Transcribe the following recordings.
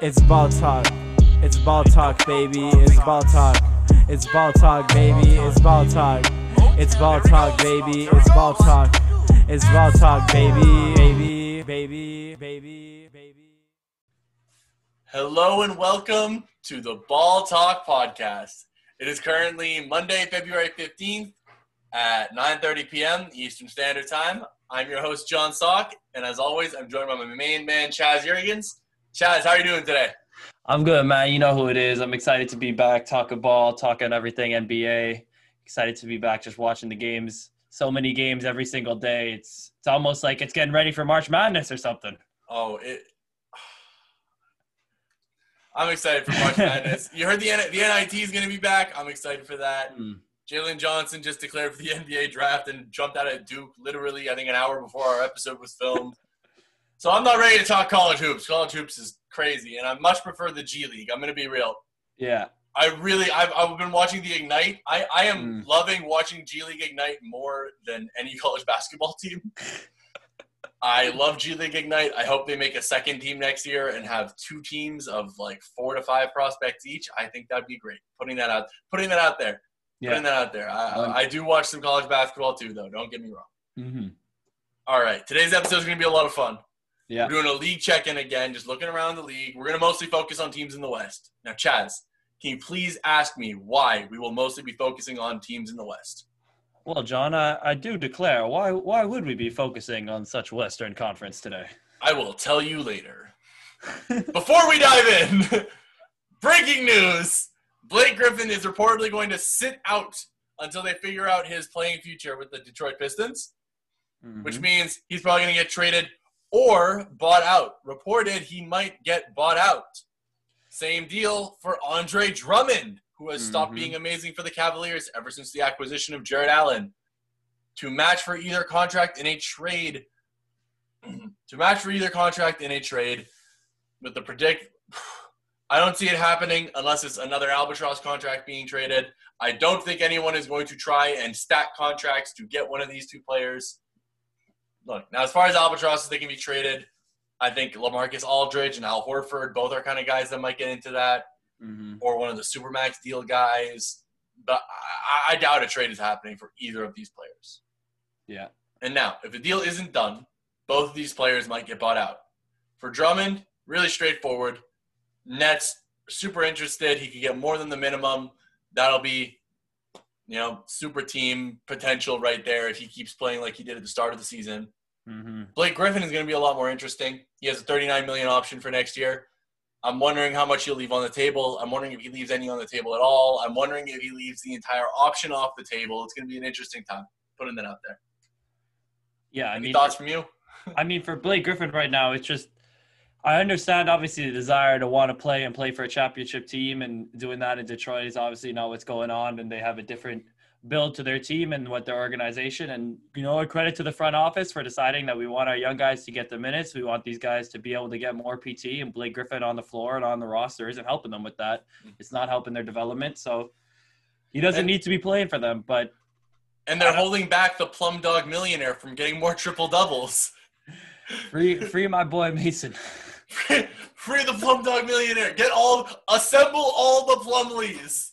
It's ball talk. It's ball talk, baby. It's ball talk. It's ball talk, baby. It's ball talk. It's ball talk, baby. It's ball talk. It's ball talk, baby. Baby, baby, baby, baby. Hello and welcome to the Ball Talk podcast. It is currently Monday, February 15th at 9:30 p.m. Eastern Standard Time. I'm your host John Sock, and as always, I'm joined by my main man Chaz Jurgens. Chaz, how are you doing today? I'm good, man. You know who it is. I'm excited to be back, talking ball, talking everything NBA. Excited to be back, just watching the games. So many games every single day. It's it's almost like it's getting ready for March Madness or something. Oh, it. I'm excited for March Madness. you heard the N- the NIT is going to be back. I'm excited for that. Mm. Jalen Johnson just declared for the NBA draft and jumped out at Duke literally, I think, an hour before our episode was filmed. So I'm not ready to talk college hoops. College hoops is crazy, and I much prefer the G League. I'm going to be real. Yeah. I really, I've, I've been watching the Ignite. I, I am Mm. loving watching G League Ignite more than any college basketball team. I love G League Ignite. I hope they make a second team next year and have two teams of like four to five prospects each. I think that'd be great. Putting that out, putting that out there, putting that out there. I, Um, I, I do watch some college basketball too, though. Don't get me wrong. Mm-hmm. All right, today's episode is going to be a lot of fun. Yeah. We're doing a league check-in again, just looking around the league. We're going to mostly focus on teams in the West. Now, Chaz, can you please ask me why we will mostly be focusing on teams in the West? Well, John, I, I do declare, why why would we be focusing on such Western Conference today? I will tell you later. Before we dive in, breaking news: Blake Griffin is reportedly going to sit out until they figure out his playing future with the Detroit Pistons. which Mhm. means he's probably going to get traded or bought out. Reported he might get bought out. Same deal for Andre Drummond, who has stopped Mhm. being amazing for the Cavaliers ever since the acquisition of Jarrett Allen. To match for either contract in a trade, to match for either contract in a trade, with the predict, I don't see it happening unless it's another albatross contract being traded. I don't think anyone is going to try and stack contracts to get one of these two players look now as far as albatrosses they can be traded i think lamarcus aldridge and al horford both are kind of guys that might get into that Mhm. or one of the supermax deal guys but I, I doubt a trade is happening for either of these players. Yeah. and now if the deal isn't done both of these players might get bought out. For drummond really straightforward. Nets super interested. He could get more than the minimum. That'll be you know super team potential right there if he keeps playing like he did at the start of the season Mhm. Blake Griffin is going to be a lot more interesting. He has a 39 million option for next year. I'm wondering how much he'll leave on the table. I'm wondering if he leaves any on the table at all. I'm wondering if he leaves the entire option off the table. It's going to be an interesting time. Putting that out there. Yeah, I Any mean, thoughts from you? I mean, for Blake Griffin right now, it's just I understand obviously the desire to want to play and play for a championship team, and doing that in Detroit is obviously not what's going on, and they have a different build to their team and what their organization. And you know, a credit to the front office for deciding that we want our young guys to get the minutes. We want these guys to be able to get more PT, and Blake Griffin on the floor and on the roster isn't helping them with that. Mm. It's not helping their development, so he doesn't And- need to be playing for them, but. And they're holding back the plumdog millionaire from getting more triple doubles. Free, free my boy Mason. Free, free the plumdog millionaire. Get all assemble all the plumlees.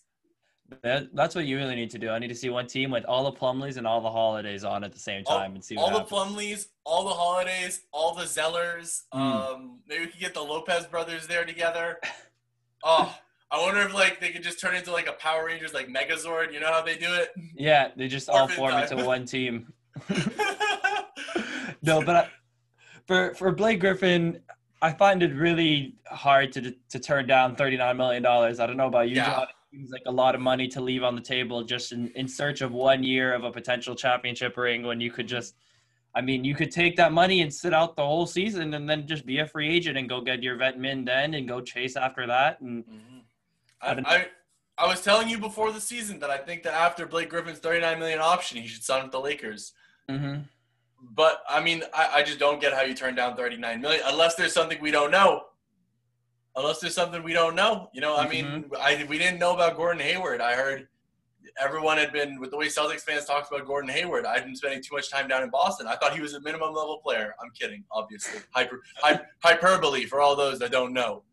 That, that's what you really need to do. I need to see one team with all the Plumlees and all the holidays on at the same All- time and see what all the. Plumlees, all the holidays, all the Zellers. Mm. Um, maybe we could get the Lopez brothers there together. Oh, I wonder if like they could just turn into like a Power Rangers like Megazord. You know how they do it? yeah, they just all form time. into one team. no, but I, for for Blake Griffin, I find it really hard to to turn down thirty nine million dollars. I don't know about you, Yeah. John. It seems like a lot of money to leave on the table just in, in search of one year of a potential championship ring when you could just. I mean, you could take that money and sit out the whole season and then just be a free agent and go get your vet min then and go chase after that. And Mhm. I, I I was telling you before the season that I think that after Blake Griffin's 39 million option, he should sign with the Lakers. mm-hmm. But I mean, I, I just don't get how you turn down 39 million unless there's something we don't know. Unless there's something we don't know, you know. I mean, mm-hmm. I we didn't know about Gordon Hayward. I heard everyone had been with the way Celtics fans talked about Gordon Hayward. I'd been spending too much time down in Boston. I thought he was a minimum level player. I'm kidding, obviously. Hyper, hy- hyperbole for all those that don't know.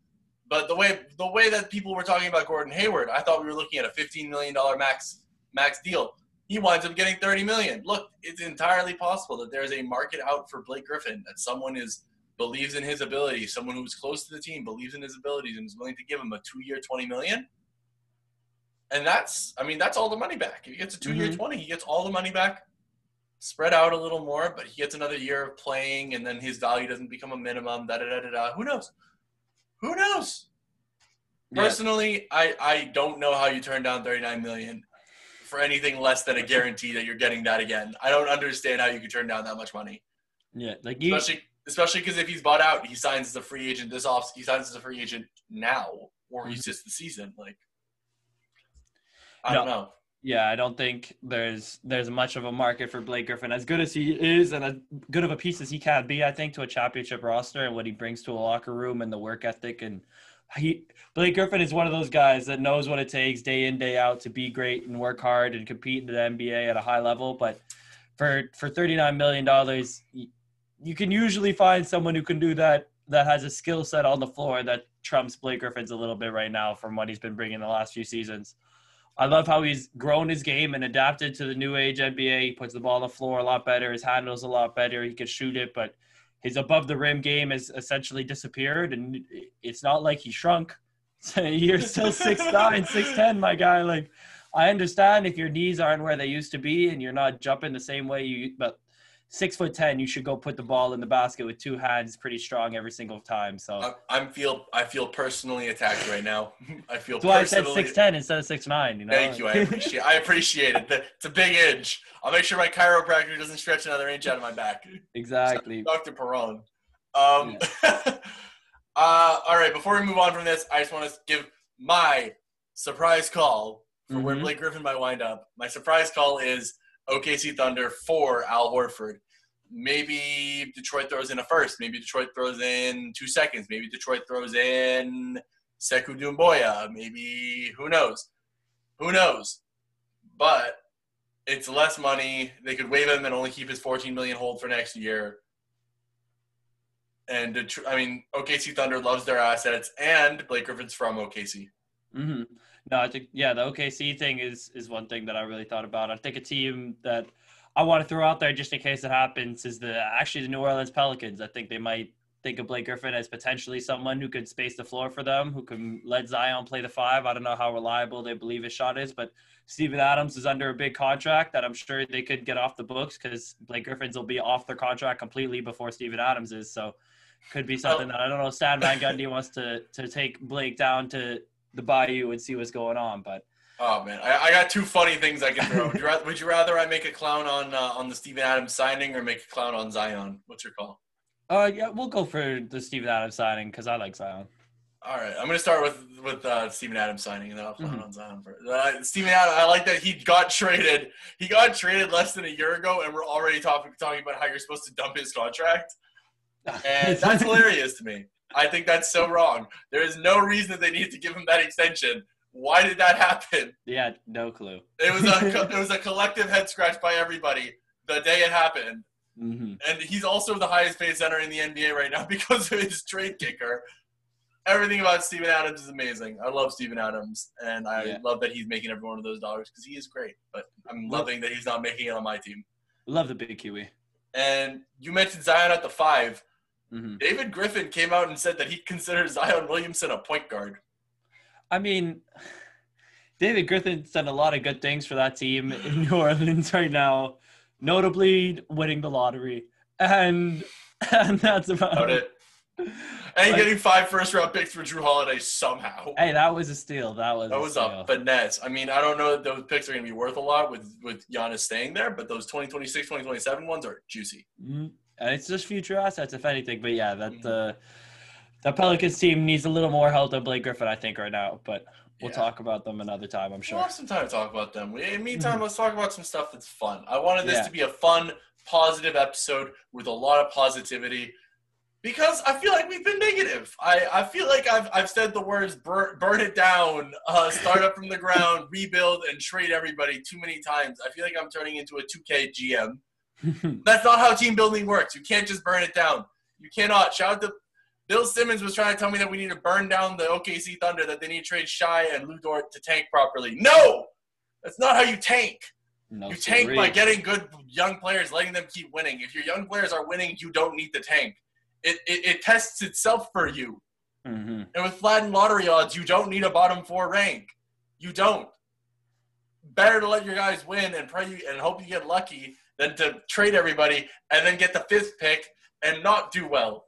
But the way the way that people were talking about Gordon Hayward, I thought we were looking at a fifteen million dollar max max deal. He winds up getting thirty million. Look, it's entirely possible that there's a market out for Blake Griffin. That someone is believes in his ability, someone who's close to the team believes in his abilities and is willing to give him a two year twenty million. And that's, I mean, that's all the money back. If he gets a 2 year Mhm. 20, he gets all the money back, spread out a little more, but he gets another year of playing, and then his value doesn't become a minimum. Da da da da da. Who knows? Who knows? Yeah. Personally, I, I don't know how you turn down 39 million for anything less than a guarantee that you're getting that again. I don't understand how you could turn down that much money. Yeah, like you. Especially especially because if he's bought out, he signs as a free agent this off. He signs as a free agent now, or he's mm-hmm. just the season. Like, I don't know. Yeah, I don't think there's there's much of a market for Blake Griffin. As good as he is, and as good of a piece as he can be, I think to a championship roster and what he brings to a locker room and the work ethic and he Blake Griffin is one of those guys that knows what it takes day in day out to be great and work hard and compete in the NBA at a high level. But for for thirty nine million dollars, you can usually find someone who can do that that has a skill set on the floor that trumps Blake Griffin's a little bit right now from what he's been bringing the last few seasons. I love how he's grown his game and adapted to the new age NBA. He puts the ball on the floor a lot better. His handles a lot better. He can shoot it, but his above the rim game has essentially disappeared. And it's not like he shrunk. You're still 6'9, 6'10, my guy. Like, I understand if your knees aren't where they used to be and you're not jumping the same way you, but six foot 10, you should go put the ball in the basket with two hands pretty strong every single time. So I'm, I'm feel I feel personally attacked right now. I feel that's why I said 6'10 instead of 6'9, you know? Thank you. I appreciate. I appreciate it. It's a big inch. I'll make sure my chiropractor doesn't stretch another inch out of my back. exactly. Dr. Perron. Um, uh, all right. Before we move on from this, I just want to give my surprise call for where Mhm. Blake Griffin might wind up. My surprise call is OKC Thunder for Al Horford. Maybe Detroit throws in a first. Maybe Detroit throws in two seconds. Maybe Detroit throws in Sekou Doumbouya. Maybe who knows? Who knows? But it's less money. They could waive him and only keep his 14 million hold for next year. And Detr- I mean, OKC Thunder loves their assets, and Blake Griffin's from OKC. hmm No, I think yeah, the OKC thing is is one thing that I really thought about. I think a team that I want to throw out there just in case it happens is the actually the New Orleans Pelicans. I think they might think of Blake Griffin as potentially someone who could space the floor for them, who can let Zion play the five. I don't know how reliable they believe his shot is, but Steven Adams is under a big contract that I'm sure they could get off the books because Blake Griffin's will be off their contract completely before Steven Adams is. So could be oh. something that I don't know. Stan Van Gundy wants to to take Blake down to the bayou and see what's going on. But Oh man, I, I got two funny things I can throw. would, you rather, would you rather I make a clown on uh, on the Steven Adams signing or make a clown on Zion? What's your call? uh, yeah, we'll go for the Steven Adams signing because I like Zion. All right, I'm gonna start with with uh, Steven Adams signing, and then I'll clown Mhm. on Zion. For, uh, Steven Adams, I like that he got traded. He got traded less than a year ago, and we're already talking talking about how you're supposed to dump his contract, and that's hilarious to me. I think that's so wrong. There is no reason that they need to give him that extension. Why did that happen? yeah, no clue. It was a it was a collective head scratch by everybody the day it happened. hmm And he's also the highest paid center in the NBA right now because of his trade kicker. Everything about Steven Adams is amazing. I love Steven Adams, and I Yeah. love that he's making every one of those dollars because he is great. But I'm loving that he's not making it on my team. Love the big Kiwi. And you mentioned Zion at the five. Hmm David Griffin came out and said that he considers Zion Williamson a point guard. I mean, David Griffin's done a lot of good things for that team in New Orleans right now, notably winning the lottery, and and that's about About it. And Like- getting five first round picks for Jrue Holiday somehow. Hey, that was a steal. That was That a was steal. a finesse. I mean, I don't know that those picks are going to be worth a lot with with Giannis staying there, but those 2026, 2027 ones are juicy. Mhm. And it's just future assets, if anything. But yeah, that Mhm. uh, the Pelicans team needs a little more help than Blake Griffin, I think, right now. But we'll Yeah. talk about them another time, I'm sure. We'll have some time to talk about them. In the meantime, let's talk about some stuff that's fun. I wanted this Yeah. to be a fun, positive episode with a lot of positivity because I feel like we've been negative. I, I feel like I've, I've said the words burn, burn it down, uh, start up from the ground, rebuild, and trade everybody too many times. I feel like I'm turning into a 2K GM. That's not how team building works. You can't just burn it down. You cannot. Shout out to Bill Simmons was trying to tell me that we need to burn down the OKC Thunder, that they need to trade Shai and Lu Dort to tank properly. No, that's not how you tank. No, You tank by getting good young players, letting them keep winning. If your young players are winning, you don't need the tank. It, it, it tests itself for you. Mhm. And with flattened lottery odds, you don't need a bottom four rank. You don't. Better to let your guys win and pray you and hope you get lucky than to trade everybody and then get the fifth pick and not do well.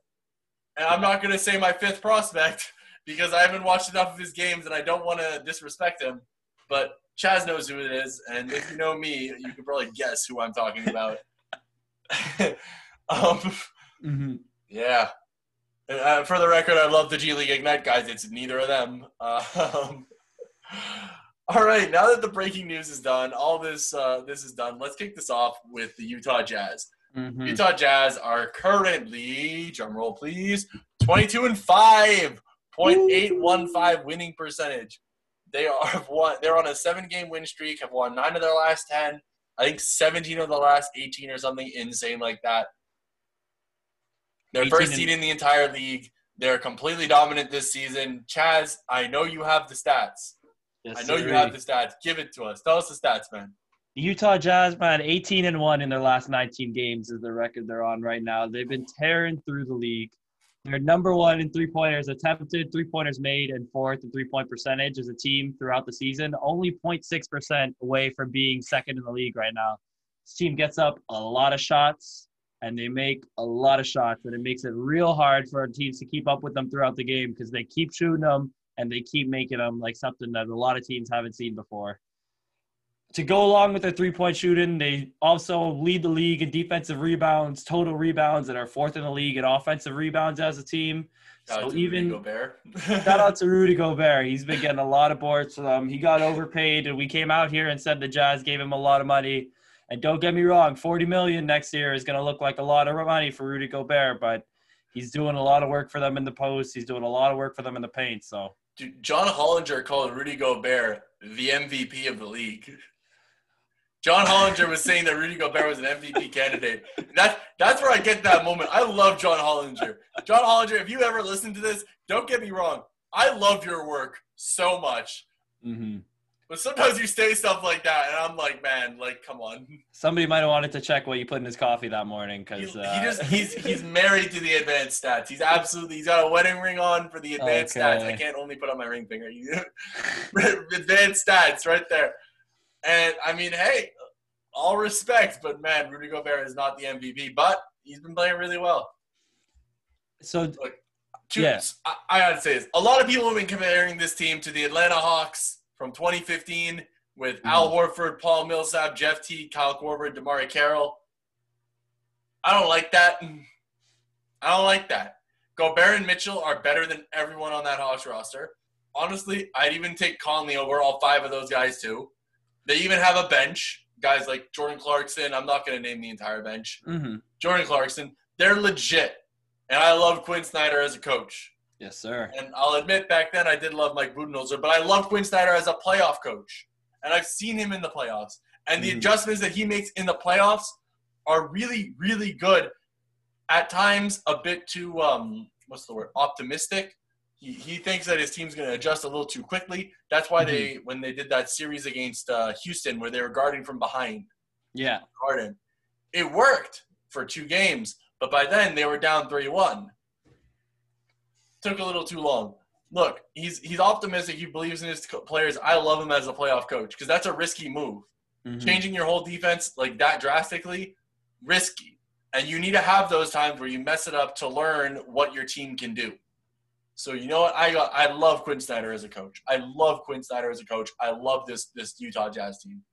And I'm not going to say my fifth prospect because I haven't watched enough of his games and I don't want to disrespect him. But Chaz knows who it is, and if you know me, you can probably guess who I'm talking about. um, Mhm. yeah. Uh, for the record, I love the G League Ignite guys. It's neither of them. Um, all right, now that the breaking news is done, all this uh, this is done. Let's kick this off with the Utah Jazz. Mhm. Utah Jazz are currently, drum roll please, 22 and 5, 0.815 winning percentage. They are one. They're on a seven-game win streak. Have won nine of their last ten. I think 17 of the last 18 or something insane like that. They're 18 first seed in the entire league. They're completely dominant this season. Chaz, I know you have the stats. Yes, I know you have the stats. Give it to us. Tell us the stats, man. The Utah Jazz, man, 18 and 1 in their last 19 games is the record they're on right now. They've been tearing through the league. They're number one in three pointers attempted, three pointers made, and fourth in three point percentage as a team throughout the season. Only 0.6% away from being second in the league right now. This team gets up a lot of shots and they make a lot of shots, and it makes it real hard for our teams to keep up with them throughout the game because they keep shooting them and they keep making them like something that a lot of teams haven't seen before to go along with their three point shooting, they also lead the league in defensive rebounds, total rebounds, and are fourth in the league in offensive rebounds as a team. Shout out So even shout out to Rudy Gobert. He's been getting a lot of boards. Um, he got overpaid, and we came out here and said the Jazz gave him a lot of money. And don't get me wrong, 40 million next year is going to look like a lot of money for Rudy Gobert, but he's doing a lot of work for them in the post. He's doing a lot of work for them in the paint. So Dude, John Hollinger called Rudy Gobert the MVP of the league. John Hollinger was saying that Rudy Gobert was an MVP candidate. That's that's where I get that moment. I love John Hollinger. John Hollinger, if you ever listen to this, don't get me wrong. I love your work so much. mm-hmm. But sometimes you say stuff like that, and I'm like, man, like, come on. somebody might have wanted to check what you put in his coffee that morning He, because he uh, just he's he's married to the advanced stats. He's absolutely he's got a wedding ring on for the advanced stats. I can't only put on my ring finger. advanced stats right there. And I mean, hey, all respect, but man, Rudy Gobert is not the MVP, but he's been playing really well. so Two, Yeah. I, I gotta say this. A lot of people have been comparing this team to the Atlanta Hawks from 2015 with Al Horford, Paul Millsap, Jeff T, Kyle Korver, DeMarre Carroll. I don't like that. I don't like that. Gobert and Mitchell are better than everyone on that Hawks roster. Honestly, I'd even take Conley over all five of those guys too. They even have a bench. Guys like Jordan Clarkson. I'm not going to name the entire bench. mhm. Jordan Clarkson. They're legit. And I love Quinn Snyder as a coach. Yes, sir. And I'll admit, back then I did love Mike Budenholzer, but I love Quinn Snyder as a playoff coach. And I've seen him in the playoffs. And the Mhm. adjustments that he makes in the playoffs are really, really good. At times, a bit too, um, what's the word, optimistic. He, he thinks that his team's going to adjust a little too quickly. That's why they, when they did that series against uh, Houston, where they were guarding from behind, Yeah. Harden, it worked for two games. But by then, they were down 3 1 took a little too long. Look, he's he's optimistic. He believes in his players. I love him as a playoff coach because that's a risky move. Mhm. Changing your whole defense like that drastically, risky. And you need to have those times where you mess it up to learn what your team can do. So you know what? I got, I love Quinn Snyder as a coach. I love Quinn Snyder as a coach. I love this this Utah Jazz team.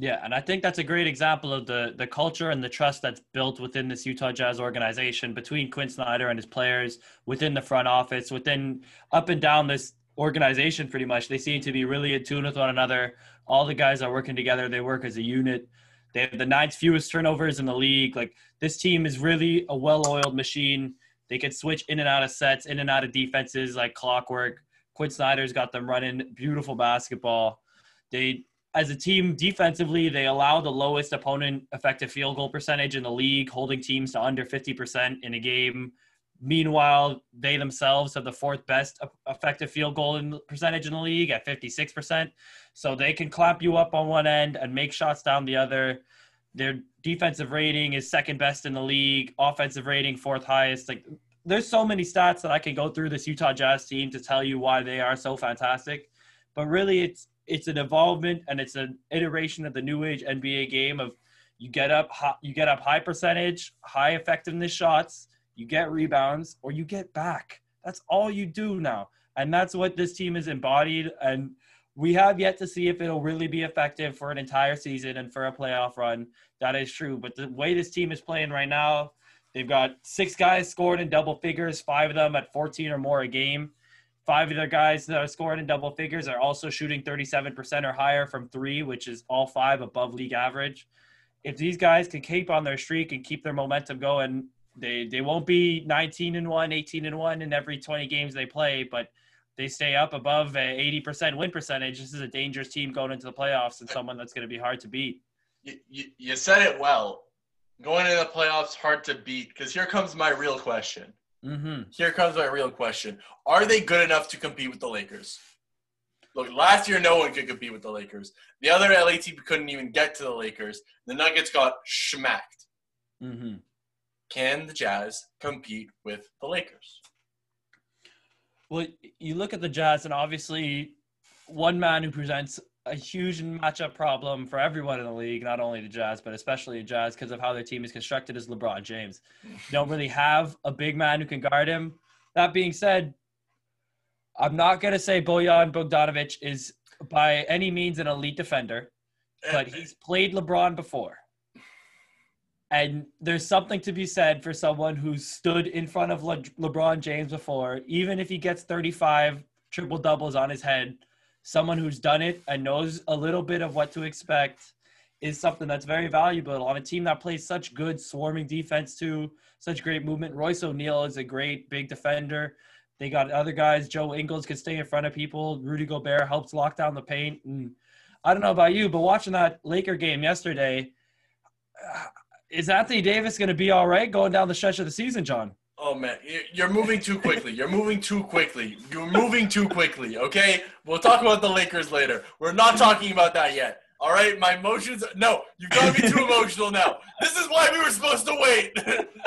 Yeah, and I think that's a great example of the the culture and the trust that's built within this Utah Jazz organization between Quinn Snyder and his players, within the front office, within up and down this organization pretty much. They seem to be really in tune with one another. All the guys are working together, they work as a unit. They have the ninth fewest turnovers in the league. Like this team is really a well-oiled machine. They can switch in and out of sets, in and out of defenses like clockwork. Quinn Snyder's got them running beautiful basketball. They as a team defensively, they allow the lowest opponent effective field goal percentage in the league, holding teams to under 50% in a game. Meanwhile, they themselves have the fourth best effective field goal in percentage in the league at 56%. So they can clamp you up on one end and make shots down the other. Their defensive rating is second best in the league, offensive rating fourth highest. Like there's so many stats that I can go through this Utah Jazz team to tell you why they are so fantastic. But really it's it's an evolvement and it's an iteration of the new age NBA game of you get up hi- you get up high percentage, high effectiveness shots, you get rebounds or you get back. That's all you do now. And that's what this team is embodied and we have yet to see if it'll really be effective for an entire season and for a playoff run. That is true, but the way this team is playing right now, they've got six guys scored in double figures, five of them at 14 or more a game. Five of their guys that are scoring in double figures are also shooting 37% or higher from three, which is all five above league average. If these guys can keep on their streak and keep their momentum going, they they won't be 19 and 1, 18 and 1 in every 20 games they play, but they stay up above 80% win percentage. This is a dangerous team going into the playoffs and someone that's going to be hard to beat. You, you, you said it well. Going into the playoffs, hard to beat. Because here comes my real question. Mm-hmm. Here comes my real question. Are they good enough to compete with the Lakers? Look, last year no one could compete with the Lakers. The other LA team couldn't even get to the Lakers. The Nuggets got schmacked. Mm-hmm. Can the Jazz compete with the Lakers? Well, you look at the Jazz, and obviously, one man who presents a huge matchup problem for everyone in the league, not only the Jazz, but especially the Jazz, because of how their team is constructed, is LeBron James. Don't really have a big man who can guard him. That being said, I'm not going to say Bojan Bogdanovic is by any means an elite defender, but he's played LeBron before. And there's something to be said for someone who's stood in front of Le- LeBron James before, even if he gets 35 triple doubles on his head, someone who's done it and knows a little bit of what to expect is something that's very valuable on a team that plays such good swarming defense too, such great movement. Royce O'Neal is a great big defender. They got other guys. Joe Ingles can stay in front of people. Rudy Gobert helps lock down the paint. And I don't know about you, but watching that Laker game yesterday, uh, is Anthony Davis going to be all right going down the stretch of the season, John? Oh man, You- you're moving too quickly. You're moving too quickly. You're moving too quickly. Okay, we'll talk about the Lakers later. We're not talking about that yet. All right, my emotions. No, you've got me too emotional now. This is why we were supposed to wait.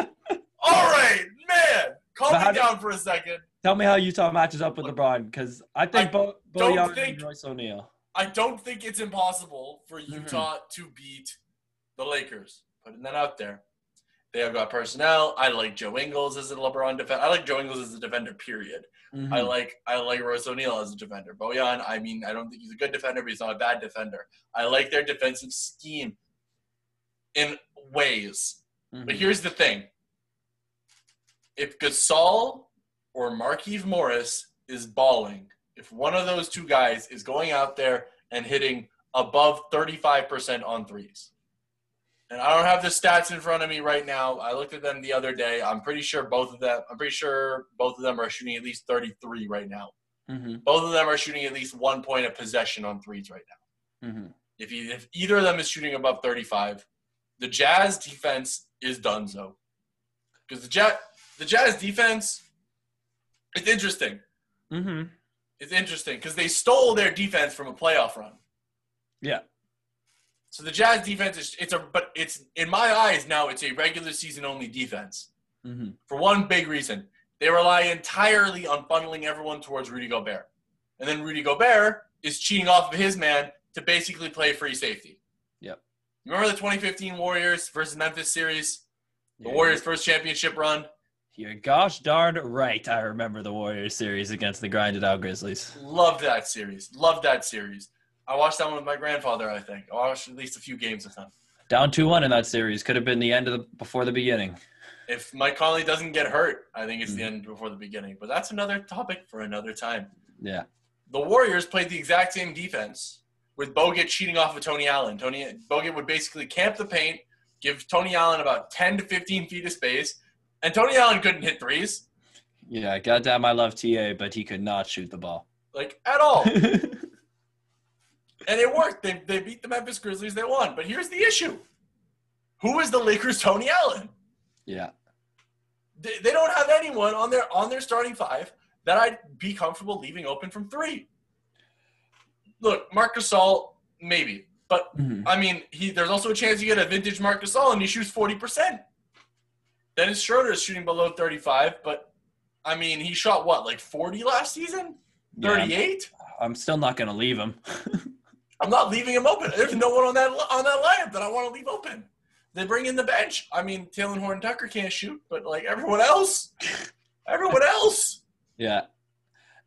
All right, man, calm me do- down for a second. Tell me how Utah matches up with LeBron because I think I Bo- don't think- and Royce O'Neal. I don't think it's impossible for Mm-hmm. Utah to beat the Lakers. Putting that out there. They have got personnel. I like Joe Ingles as a LeBron defender. I like Joe Ingles as a defender. Period. Mhm. I like I like Royce O'Neal as a defender. Bojan, I mean, I don't think he's a good defender, but he's not a bad defender. I like their defensive scheme in ways. Mhm. But here's the thing: if Gasol or Markieff Morris is balling, if one of those two guys is going out there and hitting above 35% on threes, and I don't have the stats in front of me right now. I looked at them the other day. I'm pretty sure both of them. I'm pretty sure both of them are shooting at least 33 right now. Mhm. Both of them are shooting at least one point of possession on threes right now. Mhm. If you, if either of them is shooting above 35, the Jazz defense is done so. Because the Jazz, the Jazz defense, it's interesting. Mhm. It's interesting because they stole their defense from a playoff run. Yeah. So the Jazz defense is it's a but it's in my eyes now it's a regular season only defense Mhm. for one big reason. They rely entirely on funneling everyone towards Rudy Gobert. And then Rudy Gobert is cheating off of his man to basically play free safety. Yep. Remember the 2015 Warriors versus Memphis series? The Yeah, Warriors' first championship run? You're gosh darn right. I remember the Warriors series against the grinded out Grizzlies. Loved that series. Loved that series. I watched that one with my grandfather, I think. I watched at least a few games with him. Down two one in that series could have been the end of the before the beginning. If Mike Conley doesn't get hurt, I think it's the Mhm. end before the beginning. But that's another topic for another time. Yeah. the Warriors played the exact same defense with Bogut cheating off of Tony Allen. Tony Bogut would basically camp the paint, give Tony Allen about 10 to 15 feet of space, and Tony Allen couldn't hit threes, Yeah. Goddamn, I love TA, but he could not shoot the ball. like at all. and it worked. They, they beat the Memphis Grizzlies. They won. But here's the issue: Who is the Lakers' Tony Allen? yeah. they, they don't have anyone on their on their starting five that I'd be comfortable leaving open from three. Look, Marc Gasol, maybe. But Mhm. I mean, he there's also a chance you get a vintage Marc Gasol and he shoots 40%. Dennis Schroeder is shooting below 35, but I mean, he shot what, like 40 last season? Yeah, 38? I'm still not going to leave him. I'm not leaving him open. There's no one on that on that lineup that I want to leave open. They bring in the bench. I mean, Talen Horton Tucker can't shoot, but like everyone else, everyone else. Yeah.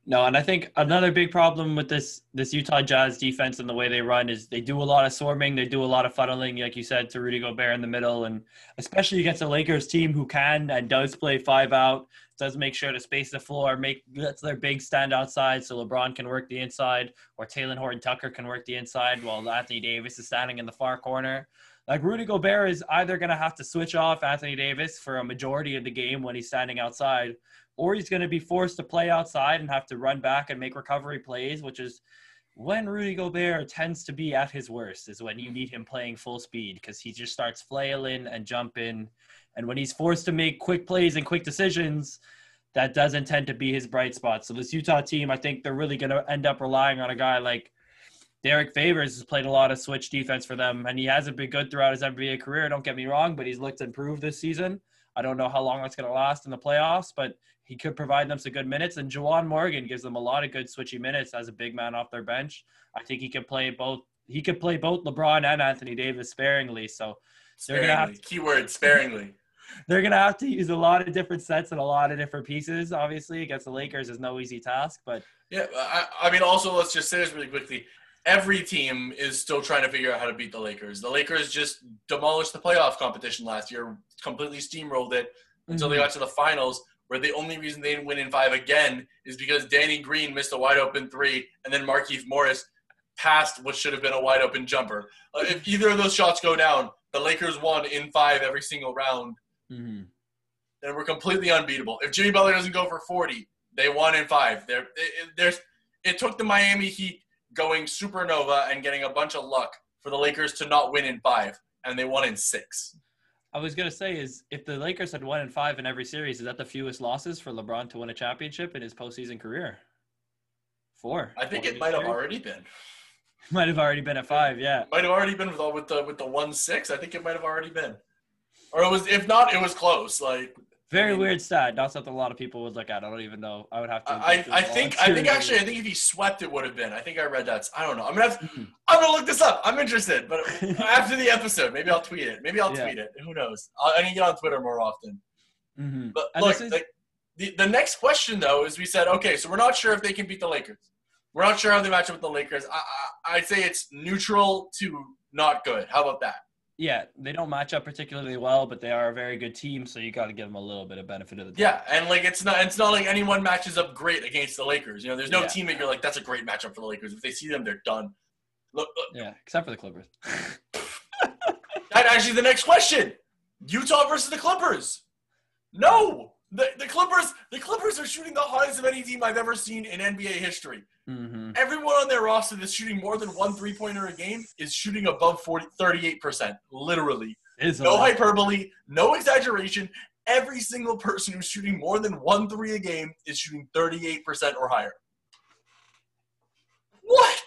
No, and I think another big problem with this this Utah Jazz defense and the way they run is they do a lot of swarming, they do a lot of funneling, like you said, to Rudy Gobert in the middle, and especially against a Lakers team who can and does play five out, does make sure to space the floor, make lets their big stand outside so LeBron can work the inside, or Talen Horton Tucker can work the inside while Anthony Davis is standing in the far corner. Like Rudy Gobert is either going to have to switch off Anthony Davis for a majority of the game when he's standing outside, or he's going to be forced to play outside and have to run back and make recovery plays, which is when Rudy Gobert tends to be at his worst, is when you need him playing full speed because he just starts flailing and jumping. And when he's forced to make quick plays and quick decisions, that doesn't tend to be his bright spot. So this Utah team, I think they're really going to end up relying on a guy like Derrick Favors has played a lot of switch defense for them, and he hasn't been good throughout his NBA career. Don't get me wrong, but he's looked improved this season. I don't know how long that's going to last in the playoffs, but he could provide them some good minutes. And Juwan Morgan gives them a lot of good switchy minutes as a big man off their bench. I think he could play both. He could play both LeBron and Anthony Davis sparingly. So They're gonna have Sparingly. Keyword sparingly. they're going to have to use a lot of different sets and a lot of different pieces. Obviously, against the Lakers is no easy task, but Yeah, I, I mean, also let's just say this really quickly. Every team is still trying to figure out how to beat the Lakers. The Lakers just demolished the playoff competition last year, completely steamrolled it until they got to the finals, where the only reason they didn't win in five again is because Danny Green missed a wide open three, and then Markieff Morris passed what should have been a wide open jumper. Uh, if either of those shots go down, the Lakers won in five every single round, Mhm. and we're completely unbeatable. If Jimmy Butler doesn't go for 40, they won in five. There, there's, it took the Miami Heat going supernova and getting a bunch of luck for the Lakers to not win in five, and they won in six. I was gonna say is if the Lakers had won in five in every series, is that the fewest losses for LeBron to win a championship in his postseason career? Four. I think it might have already been. might have already been at five. Yeah. Might have already been with all with the with the one six. I think it might have already been, or it was. If not, it was close. Like Very I mean- weird stat. Not something a lot of people would look at. I don't even know. I would have to. I, I think I think actually I think if he swept it would have been. I think I read that. I don't know. I'm gonna have, Mhm. I'm gonna look this up. I'm interested, but after the episode, maybe I'll tweet it. Maybe I'll Yeah. tweet it. Who knows? I can get on Twitter more often. Mhm. But And look, is- the, the the next question though is we said okay, so we're not sure if they can beat the Lakers. We're not sure how they match up with the Lakers. I, I I'd say it's neutral to not good. How about that? Yeah, they don't match up particularly well, but they are a very good team, so you got to give them a little bit of benefit of the doubt. Yeah, and like it's not it's not like anyone matches up great against the Lakers. You know, there's no Yeah. team that you're like that's a great matchup for the Lakers. If they see them, they're done. Look, look Yeah, except for the Clippers. that actually the next question: Utah versus the Clippers. No, the the Clippers the Clippers are shooting the hottest of any team I've ever seen in NBA history. hmm Everyone on their roster that's shooting more than one three pointer a game is shooting above 40, 38%. Literally. Is No hyperbole, no exaggeration. Every single person who's shooting more than one three a game is shooting 38% or higher. What?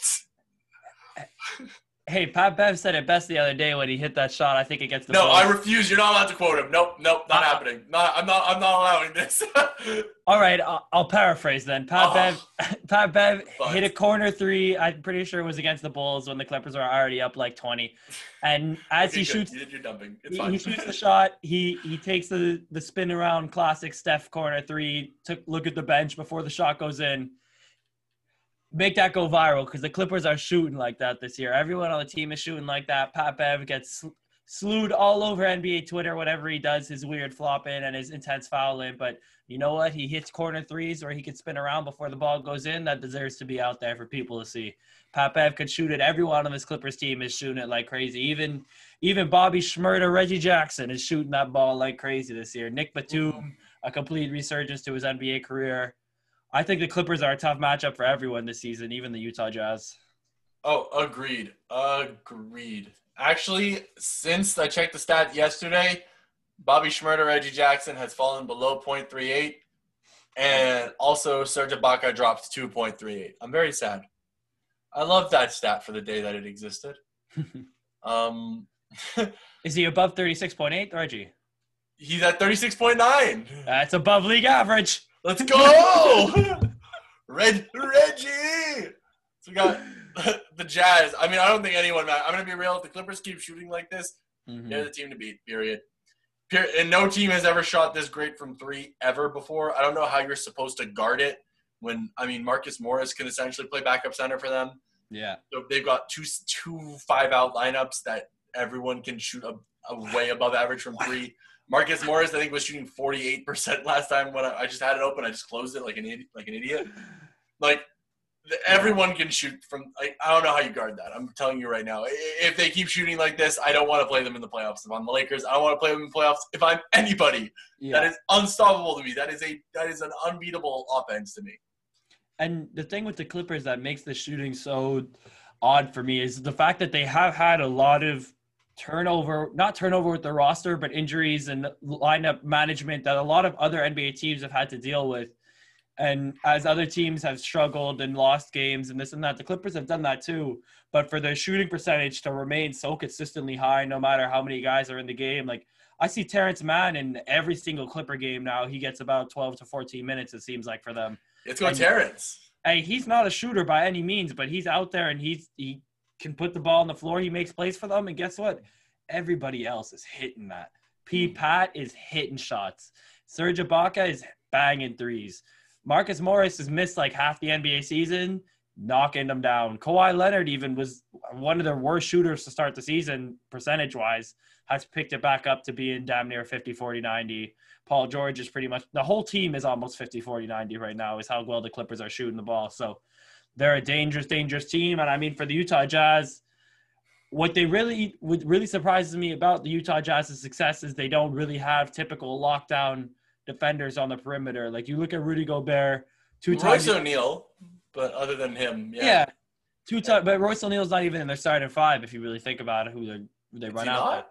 Hey, Pat Bev said it best the other day when he hit that shot. I think it gets the No. I refuse. You're not allowed to quote him. Nope, nope, not Uh-uh. happening. Not, I'm not. I'm not allowing this. All right, I'll, I'll paraphrase then. Pat Oh. Bev, Pat Bev But- hit a corner three. I'm pretty sure it was against the Bulls when the Clippers were already up like 20. And as Okay, he shoots, You your dumping. It's he, fine. he shoots the shot. He he takes the the spin around classic Steph corner three. Took look at the bench before the shot goes in. Make that go viral because the Clippers are shooting like that this year. Everyone on the team is shooting like that. Pat Bev gets slewed all over NBA Twitter whenever he does his weird flopping and his intense fouling. But you know what? He hits corner threes where he can spin around before the ball goes in. That deserves to be out there for people to see. Pat Bev could shoot it. Everyone on this Clippers team is shooting it like crazy. Even even Bobby Shmurda, Reggie Jackson is shooting that ball like crazy this year. Nick Batum, a complete resurgence to his NBA career. I think the Clippers are a tough matchup for everyone this season, even the Utah Jazz. Oh, agreed. Agreed. Actually, since I checked the stat yesterday, Bobby Shmurda, Reggie Jackson has fallen below 0.38, and also Serge Ibaka dropped 2.38. I'm very sad. I love that stat for the day that it existed. um, Is he above 36.8, Reggie? he's at 36.9. That's above league average. Let's go, Red Reggie. So we got the Jazz. I mean, I don't think anyone. I'm gonna be real. If the Clippers keep shooting like this, Mhm. they're the team to beat. Period. Per- And no team has ever shot this great from three ever before. I don't know how you're supposed to guard it when I mean Marcus Morris can essentially play backup center for them. Yeah. So they've got two two five out lineups that everyone can shoot a, a way above average from three. Marcus Morris, I think, was shooting 48% last time when I, I just had it open. I just closed it like an idiot, like an idiot. Like everyone can shoot from. Like I don't know how you guard that. I'm telling you right now. If they keep shooting like this, I don't want to play them in the playoffs. If I'm the Lakers, I don't want to play them in the playoffs. If I'm anybody, Yeah. that is unstoppable to me. That is a that is an unbeatable offense to me. And the thing with the Clippers that makes the shooting so odd for me is the fact that they have had a lot of turnover, not turnover with the roster, but injuries and lineup management that a lot of other NBA teams have had to deal with. And as other teams have struggled and lost games and this and that, the Clippers have done that too. But for their shooting percentage to remain so consistently high, no matter how many guys are in the game, like I see Terance Mann in every single Clipper game now. He gets about 12 to 14 minutes, it seems like, for them Let's go, And- Terance. hey, he's not a shooter by any means, but he's out there and he's he can put the ball on the floor. He makes plays for them, and guess what? Everybody else is hitting that. P. Hmm. Pat is hitting shots. Serge Ibaka is banging threes. Marcus Morris has missed like half the NBA season, knocking them down. Kawhi Leonard even was one of their worst shooters to start the season, percentage wise, has picked it back up to being damn near 50, 40, 90. Paul George is pretty much the whole team is almost 50, 40, 90 right now, is how well the Clippers are shooting the ball. So they're a dangerous, dangerous team. And I mean, for the Utah Jazz, what they really, what really surprises me about the Utah Jazz's success is they don't really have typical lockdown defenders on the perimeter. Like you look at Rudy Gobert, two times. Royce O'Neal, but other than him, yeah. yeah. Two times, but Royce O'Neal's not even in their starting five if you really think about it, who they who they Is run out.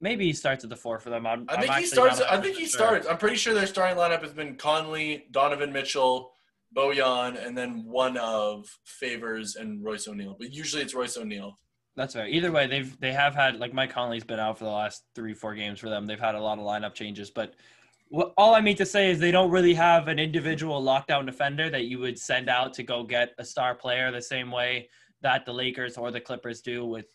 Maybe he starts at the four for them. I'm, I I'm think he starts. I think he sure. starts. I'm pretty sure their starting lineup has been Conley, Donovan Mitchell, Bojan, and then one of Favors and Royce O'Neal. But usually it's Royce O'Neal. That's fair. Either way, they've they have had like Mike Conley's been out for the last three four games for them. They've had a lot of lineup changes, but all I mean to say is they don't really have an individual lockdown defender that you would send out to go get a star player the same way that the Lakers or the Clippers do with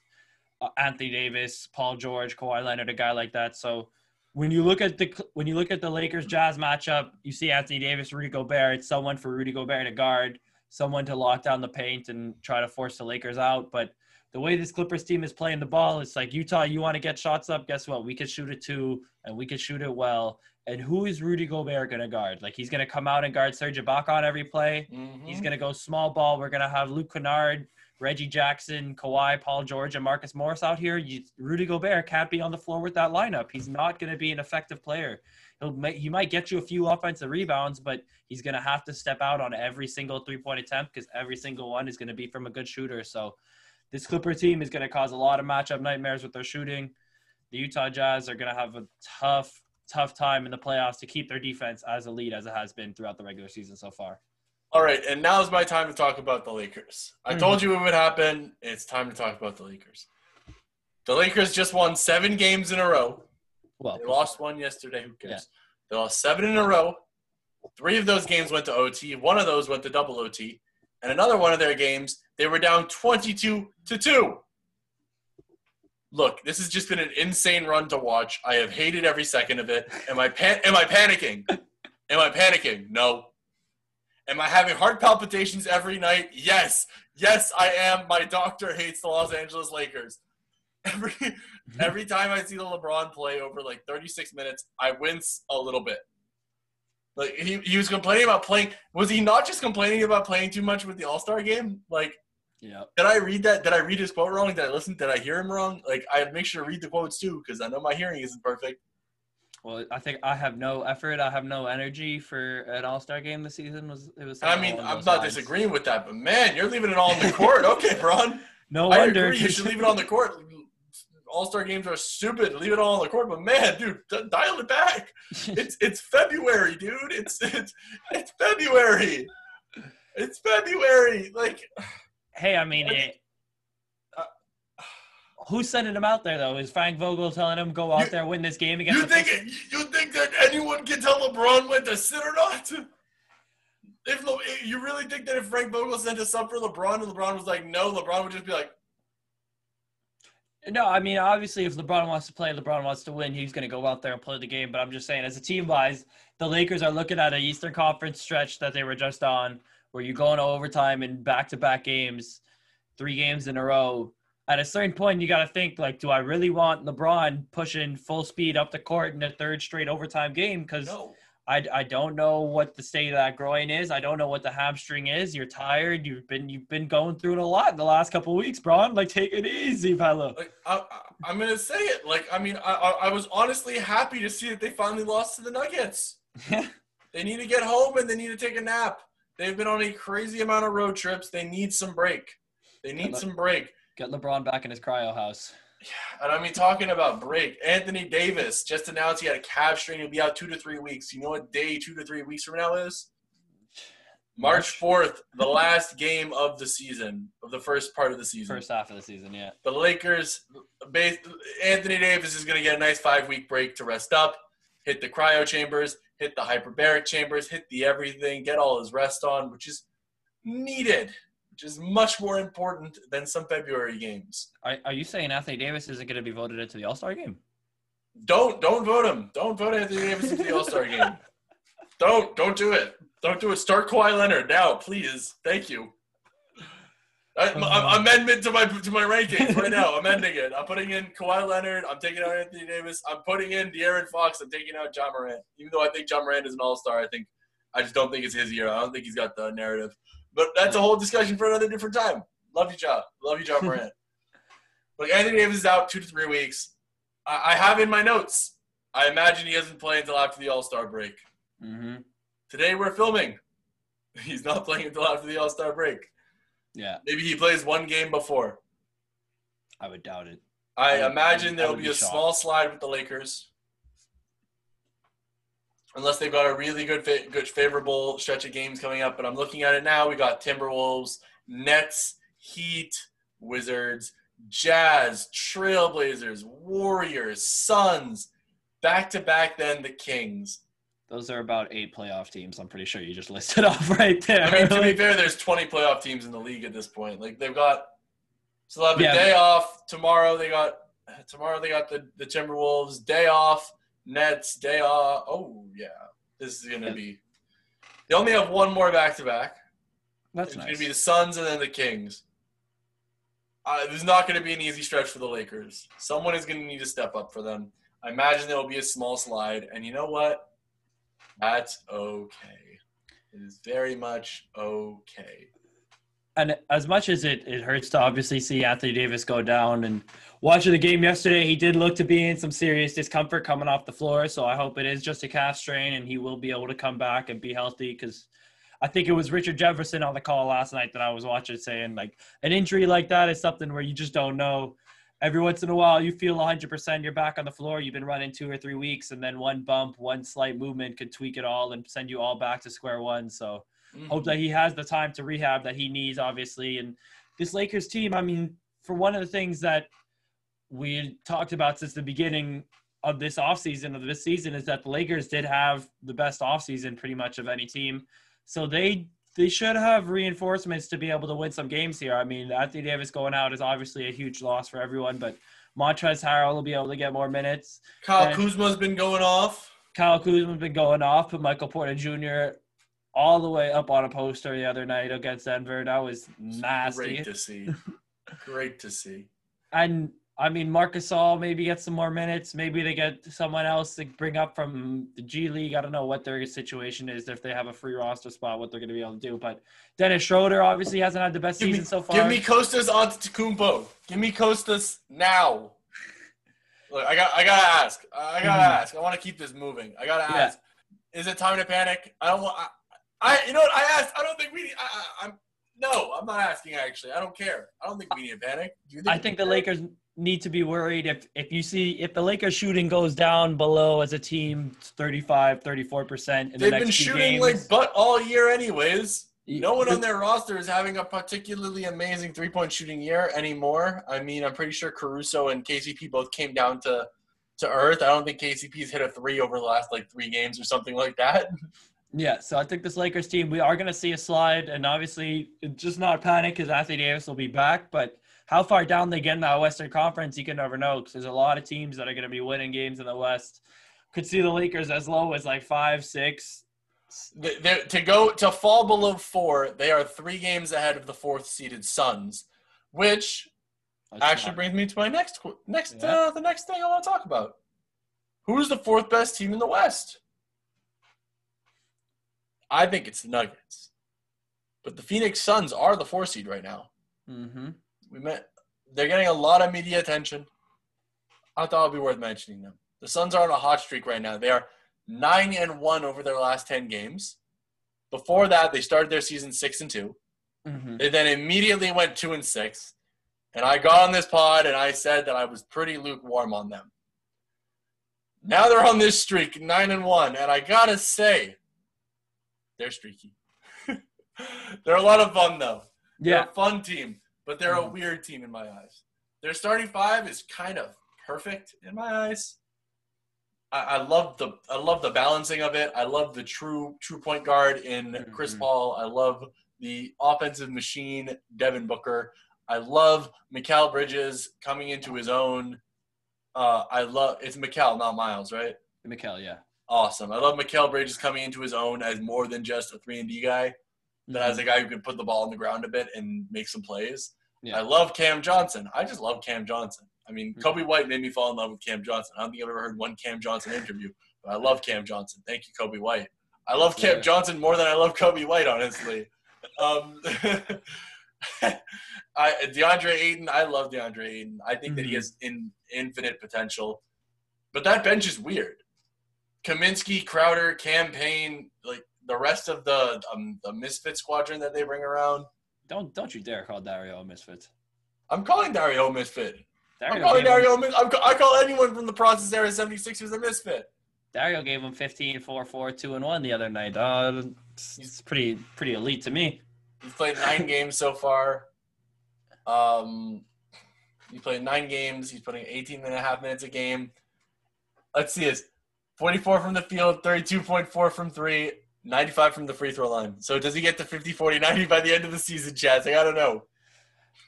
uh, Anthony Davis, Paul George, Kawhi Leonard, a guy like that. So when you look at the when you look at the Lakers Jazz matchup, you see Anthony Davis, Rudy Gobert. It's someone for Rudy Gobert to guard, someone to lock down the paint and try to force the Lakers out, but the way this Clippers team is playing the ball, it's like Utah, you want to get shots up. Guess what? We could shoot it too, and we could shoot it well. And who is Rudy Gobert going to guard? Like he's going to come out and guard Serge Ibaka on every play. Mm-hmm. He's going to go small ball. We're going to have Luke Kennard, Reggie Jackson, Kawhi, Paul George, and Marcus Morris out here. You, Rudy Gobert can't be on the floor with that lineup. He's not going to be an effective player. He'll he might get you a few offensive rebounds, but he's going to have to step out on every single three point attempt because every single one is going to be from a good shooter. So this Clipper team is going to cause a lot of matchup nightmares with their shooting. The Utah Jazz are going to have a tough, tough time in the playoffs to keep their defense as elite as it has been throughout the regular season so far. All right, and now is my time to talk about the Lakers. I Mhm. told you it would happen. It's time to talk about the Lakers. The Lakers just won seven games in a row. Well, They lost one yesterday. Who cares? Yeah. They lost seven in a row. Three of those games went to OT. One of those went to double OT. And another one of their games, they were down 22 to 2. Look, this has just been an insane run to watch. I have hated every second of it. Am I pan- am I panicking? Am I panicking? No. Am I having heart palpitations every night? Yes. Yes, I am. My doctor hates the Los Angeles Lakers. Every mm-hmm. every time I see the LeBron play over like 36 minutes, I wince a little bit. Like he, he was complaining about playing. Was he not just complaining about playing too much with the All Star game? Like, yeah. did I read that? Did I read his quote wrong? Did I listen? Did I hear him wrong? Like, I make sure to read the quotes too because I know my hearing isn't perfect. Well, I think I have no effort. I have no energy for an All Star game this season. Was it was? I mean, I'm not lines. disagreeing with that, but man, you're leaving it all on the court. Okay, Bron. No I wonder. agree. You should leave it on the court. All Star games are stupid. Leave it all on the court. But man, dude, d- dial it back. It's it's February, dude. It's it's it's February. It's February. Like hey, I mean, it, who's sending him out there though? Is Frank Vogel telling him go out You- there win this game against? you think it, you think that anyone can tell LeBron when to sit or not? If Le- you really think that if Frank Vogel sent us up for LeBron and LeBron was like no, LeBron would just be like, No, I mean, obviously, if LeBron wants to play, LeBron wants to win, he's going to go out there and play the game. But I'm just saying, as a team wise, the Lakers are looking at an Eastern Conference stretch that they were just on, where you go into overtime in back to back games, three games in a row. At a certain point, you got to think, like, do I really want LeBron pushing full speed up the court in a third straight overtime game? Because no. I, I don't know what the state of that groin is. I don't know what the hamstring is. You're tired. You've been you've been going through it a lot in the last couple of weeks, Bron. Like, take it easy, fella. Like I, I, I'm gonna say it. Like I mean, I, I I was honestly happy to see that they finally lost to the Nuggets. They need to get home and they need to take a nap. They've been on a crazy amount of road trips. They need some break. They need some break. Get LeBron back in his cryo house. Yeah, And I mean, talking about break, Anthony Davis just announced he had a calf strain. He'll be out two to three weeks. You know what day two to three weeks from now is? March 4th, the last game of the season, of the first part of the season. First half of the season, yeah. The Lakers, Anthony Davis is going to get a nice five week break to rest up, hit the cryo chambers, hit the hyperbaric chambers, hit the everything, get all his rest on, which is needed, which is much more important than some February games. Are, are you saying Anthony Davis isn't going to be voted into the All Star game? Don't don't vote him. Don't vote Anthony Davis into the All Star game. Don't don't do it. Don't do it. Start Kawhi Leonard now, please. Thank you. I, Uh-huh. I'm amendment to my to my rankings right now. I'm amending it. I'm putting in Kawhi Leonard. I'm taking out Anthony Davis. I'm putting in De'Aaron Fox. I'm taking out Ja Morant. Even though I think Ja Morant is an All Star, I think I just don't think it's his year. I don't think he's got the narrative. But that's a whole discussion for another different time. Love you, John. Love you, John Morant. Look, Anthony Davis is out two to three weeks. I, I have in my notes. I imagine he doesn't play until after the All Star break. Mm-hmm. Today we're filming. He's not playing until after the All Star break. Yeah, Maybe he plays one game before. I would doubt it. I I imagine there'll be be a small slide with the Lakers, unless they've got a really good, good, favorable stretch of games coming up. But I'm looking at it now. We got Timberwolves, Nets, Heat, Wizards, Jazz, Trailblazers, Warriors, Suns, back to back. Then the Kings. Those are about eight playoff teams. I'm pretty sure you just listed off right there. I mean, to be fair, there's 20 playoff teams in the league at this point. Like they've got, so they'll have a Yeah. day off tomorrow. They got tomorrow. They got the the Timberwolves day off. Nets day off. Oh yeah, this is gonna Yeah. be. They only have one more back to back. That's It's nice. gonna be the Suns and then the Kings. Uh, there's not gonna be an easy stretch for the Lakers. Someone is gonna need to step up for them. I imagine there will be a small slide, and you know what? That's okay. It is very much okay. And as much as it, it hurts to obviously see Anthony Davis go down and watching the game yesterday, he did look to be in some serious discomfort coming off the floor. So I hope it is just a calf strain and he will be able to come back and be healthy because I think it was Richard Jefferson on the call last night that I was watching saying like an injury like that is something where you just don't know. Every once in a while, you feel 100% you're back on the floor. You've been running two or three weeks, and then one bump, one slight movement could tweak it all and send you all back to square one. So, Mm-hmm. hope that he has the time to rehab that he needs, obviously. And this Lakers team, I mean, for one of the things that we talked about since the beginning of this offseason of this season is that the Lakers did have the best offseason pretty much of any team. So they they should have reinforcements to be able to win some games here. I mean, Anthony Davis going out is obviously a huge loss for everyone, but Montrezl Harrell will be able to get more minutes. Kyle and- Kuzma's been going off. Kyle Kuzma's been going off, but Michael Porter Jr. all the way up on a poster the other night against Denver. That was nasty. Great to see. Great to see. And I mean, Marcus All maybe get some more minutes. Maybe they get someone else to bring up from the G League. I don't know what their situation is if they have a free roster spot, what they're going to be able to do. But Dennis Schroeder obviously hasn't had the best Give me, season so far. give me Kostas Antetokounmpo. Give me Kostas now. Look, I got. I gotta ask. I gotta Mhm. ask. I want to keep this moving. I gotta Yeah. ask. Is it time to panic? I don't want. I. You know what? I asked. I don't think we. I, I, I'm. No, I'm not asking. Actually, I don't care. I don't think we need to panic. Do you think? I think the Lakers need to be worried if if you see if the Lakers shooting goes down below as a team 35 34% in They've next been shooting games, like butt all year, anyways. No one on their roster is having a particularly amazing three point shooting year anymore. I mean, I'm pretty sure Caruso and KCP both came down to to earth. I don't think KCP's hit a three over the last like three games or something like that. Yeah, so I think this Lakers team, we are going to see a slide, and obviously, just not panic because Anthony Davis will be back. But how far down they get in that Western Conference, you can never know because there's a lot of teams that are going to be winning games in the West. Could see the Lakers as low as like five, six. They- they're- to go to fall below four, they are three games ahead of the fourth seeded Suns, which That's actually not- brings me to my next next Yeah. uh, the next thing I want to talk about. Who's the fourth best team in the West? I think it's the Nuggets, but the Phoenix Suns are the four seed right now. Mhm. We met. They're getting a lot of media attention. I thought it'd be worth mentioning them. The Suns are on a hot streak right now. They are nine and one over their last ten games. Before that, they started their season six and two. Mhm. They then immediately went two and six. And I got on this pod and I said that I was pretty lukewarm on them. Now they're on this streak, nine and one, and I gotta say, they're streaky. they're a lot of fun though. They're Yeah, a fun team, but they're a Mhm. weird team in my eyes. Their starting five is kind of perfect in my eyes. I, I love the I love the balancing of it. I love the true true point guard in Chris Mhm. Paul. I love the offensive machine Devin Booker. I love Mikal Bridges coming into his own. Uh, I love it's Mikael, not Miles, right? Mikel, yeah. Awesome. I love Mikal Bridges coming into his own as more than just a three and D guy but as a guy who can put the ball on the ground a bit and make some plays. Yeah. I love Cam Johnson. I just love Cam Johnson. I mean, Mhm. Coby White made me fall in love with Cam Johnson. I don't think I've ever heard one Cam Johnson interview, but I love Cam Johnson. Thank you, Coby White. I love Cam Yeah. Johnson more than I love Coby White, honestly. um, I, DeAndre Ayton, I love DeAndre Ayton. I think that he Mhm. has in, infinite potential, but that bench is weird. Kaminsky, Crowder, Cam Payne, like the rest of the um, the misfit squadron that they bring around. Don't don't you dare call Dario a misfit. I'm calling Dario a misfit. I'm calling him, Dario a mis- I'm, I call anyone from the process era 76ers a misfit. Dario gave him 15, 4, 4, 2, and 1 the other night. Uh, it's, it's pretty pretty elite to me. He's played nine games so far. Um, he played nine games. He's putting 18 and a half minutes a game. Let's see this 44 from the field, 32.4 from three, 95 from the free throw line. So does he get to 50, 40, 90 by the end of the season, Chaz? Like, I don't know.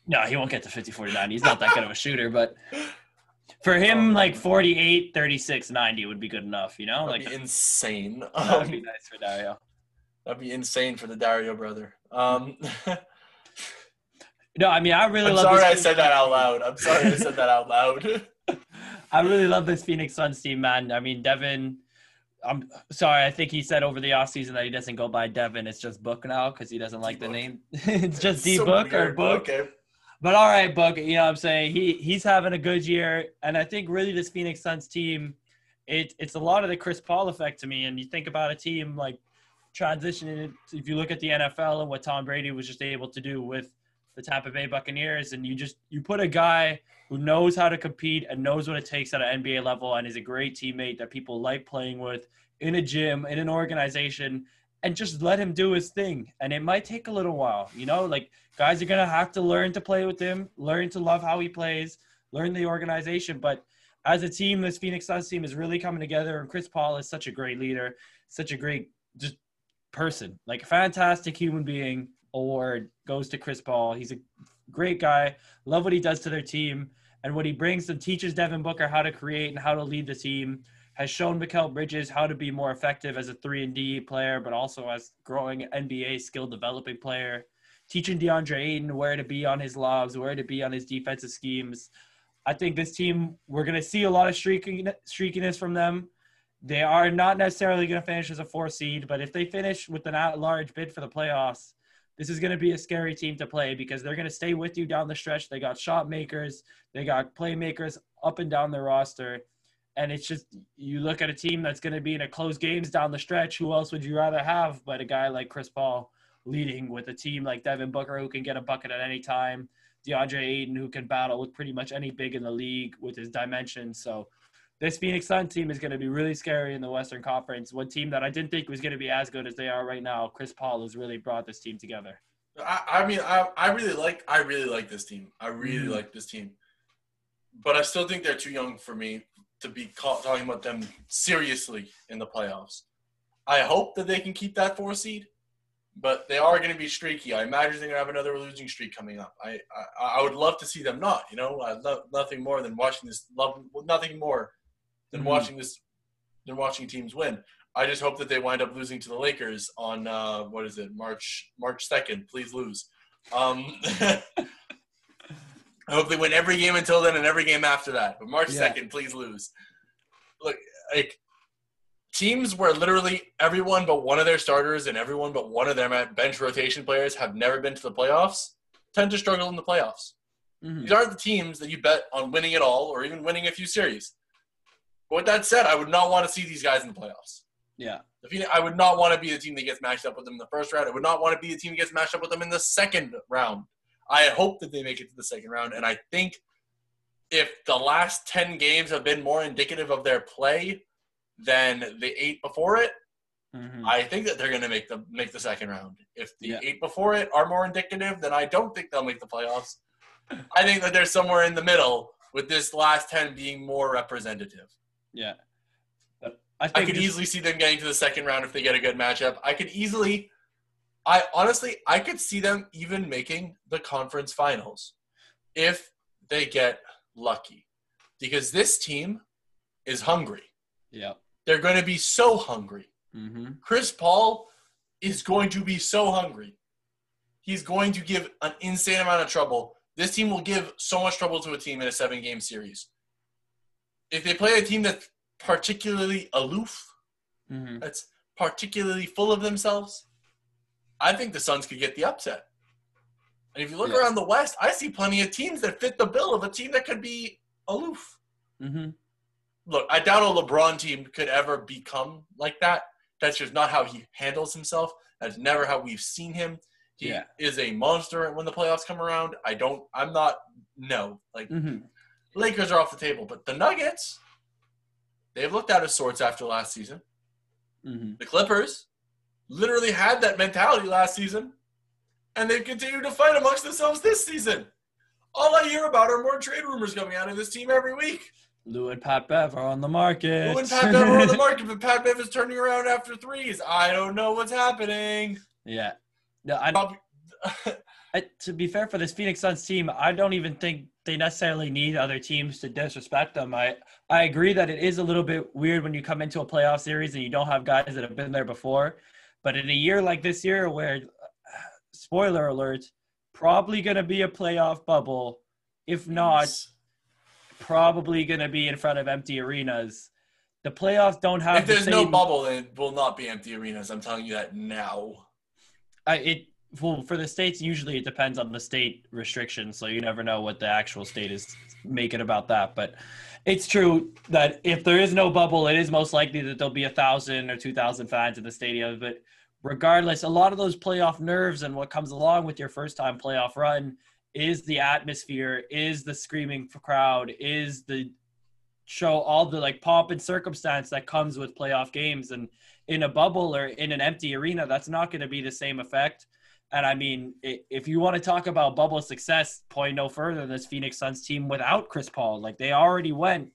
No, he won't get to 50, 49. He's not that good of a shooter, but for him, like 48, 36, 90 would be good enough, you know? That'd Like, be insane. that would be Um, nice for Dario. that'd be insane for the Dario brother. Um, No, I mean, I really love it. I'm love sorry I said that out loud. I'm sorry I said that out loud. I really love this Phoenix Suns team, man. I mean, Devin, I'm sorry. I think he said over the offseason that he doesn't go by Devin. It's just Book now because he doesn't like the D-Book. name. it's just D So Book or Book. Okay. But all right, Book. You know what I'm saying? He he's having a good year. And I think really this Phoenix Suns team, it, it's a lot of the Chris Paul effect to me. And you think about a team like transitioning, if you look at the NFL and what Tom Brady was just able to do with the Tampa Bay Buccaneers, and you just you put a guy who knows how to compete and knows what it takes at an NBA level and is a great teammate that people like playing with in a gym, in an organization, and just let him do his thing. And it might take a little while, you know, like guys are gonna have to learn to play with him, learn to love how he plays, learn the organization. But as a team, this Phoenix Suns team is really coming together, and Chris Paul is such a great leader, such a great just person, like a fantastic human being. Award goes to Chris Paul. He's a great guy. Love what he does to their team and what he brings and teaches Devin Booker how to create and how to lead the team. Has shown Mikal Bridges how to be more effective as a three and D player, but also as growing NBA skill developing player. Teaching DeAndre Ayton where to be on his lobs, where to be on his defensive schemes. I think this team we're gonna see a lot of streaking streakiness from them. They are not necessarily going to finish as a four seed, but if they finish with an at-large bid for the playoffs, this is going to be a scary team to play because they're going to stay with you down the stretch. They got shot makers, they got playmakers up and down their roster. And it's just, you look at a team that's going to be in a close games down the stretch. Who else would you rather have but a guy like Chris Paul leading with a team like Devin Booker who can get a bucket at any time, DeAndre Ayton who can battle with pretty much any big in the league with his dimensions. So this Phoenix Sun team is going to be really scary in the Western Conference. One team that I didn't think was going to be as good as they are right now. Chris Paul has really brought this team together. I, I mean, I, I really like I really like this team. I really Mhm. like this team, but I still think they're too young for me to be caught talking about them seriously in the playoffs. I hope that they can keep that four seed, but they are going to be streaky. I imagine they're going to have another losing streak coming up. I, I I would love to see them not. You know, I love nothing more than watching this. Love nothing more than Mhm. watching this than watching teams win. I just hope that they wind up losing to the Lakers on uh, what is it, March March second. Please lose. Um, I hope they win every game until then and every game after that. But March Yeah. second, please lose. Look, like teams where literally everyone but one of their starters and everyone but one of their bench rotation players have never been to the playoffs tend to struggle in the playoffs. Mhm. These aren't the teams that you bet on winning it all or even winning a few series. But with that said, I would not want to see these guys in the playoffs. Yeah. The Phoenix, I would not want to be the team that gets matched up with them in the first round. I would not want to be the team that gets matched up with them in the second round. I hope that they make it to the second round, and I think if the last ten games have been more indicative of their play than the eight before it, Mhm. I think that they're going to make the make the second round. If the Yeah. eight before it are more indicative, then I don't think they'll make the playoffs. I think that they're somewhere in the middle, with this last ten being more representative. Yeah. I I could easily see them getting to the second round if they get a good matchup. I could easily, I honestly, I could see them even making the conference finals if they get lucky, because this team is hungry. Yeah. They're going to be so hungry. hmm Chris Paul is going to be so hungry. He's going to give an insane amount of trouble. This team will give so much trouble to a team in a seven game series. If they play a team that's particularly aloof, hmm that's particularly full of themselves, I think the Suns could get the upset. And if you look around the West, I see plenty of teams that fit the bill of a team that could be aloof. hmm Look, I doubt a LeBron team could ever become like that. That's just not how he handles himself. That's never how we've seen him. He Yeah. is a monster when the playoffs come around. I don't, I'm not, no. Like, hmm Lakers are off the table, but the Nuggets, they've looked out of sorts after last season. hmm The Clippers literally had that mentality last season, and they've continued to fight amongst themselves this season. All I hear about are more trade rumors coming out of this team every week. Lou and Pat Bev are on the market. Who and Pat Bev are on the market, but Pat Bev is turning around after threes. I don't know what's happening. yeah. No, I, I, to be fair for this Phoenix Suns team, I don't even think they necessarily need other teams to disrespect them. I I agree that it is a little bit weird when you come into a playoff series and you don't have guys that have been there before. But in a year like this year, where spoiler alert, probably going to be a playoff bubble, if not, probably going to be in front of empty arenas. The playoffs don't have if the there's no bubble, it will not be empty arenas. I'm telling you that now. I, it well for the states usually it depends on the state restrictions, so you never know what the actual state is making about that. But it's true that if there is no bubble, it is most likely that there'll be a thousand or two thousand fans in the stadium. But regardless, a lot of those playoff nerves and what comes along with your first time playoff run is the atmosphere, is the screaming crowd, is the show all the like pomp and circumstance that comes with playoff games and in a bubble or in an empty arena that's not going to be the same effect and i mean if you want to talk about bubble success point no further than this phoenix suns team without chris paul like they already went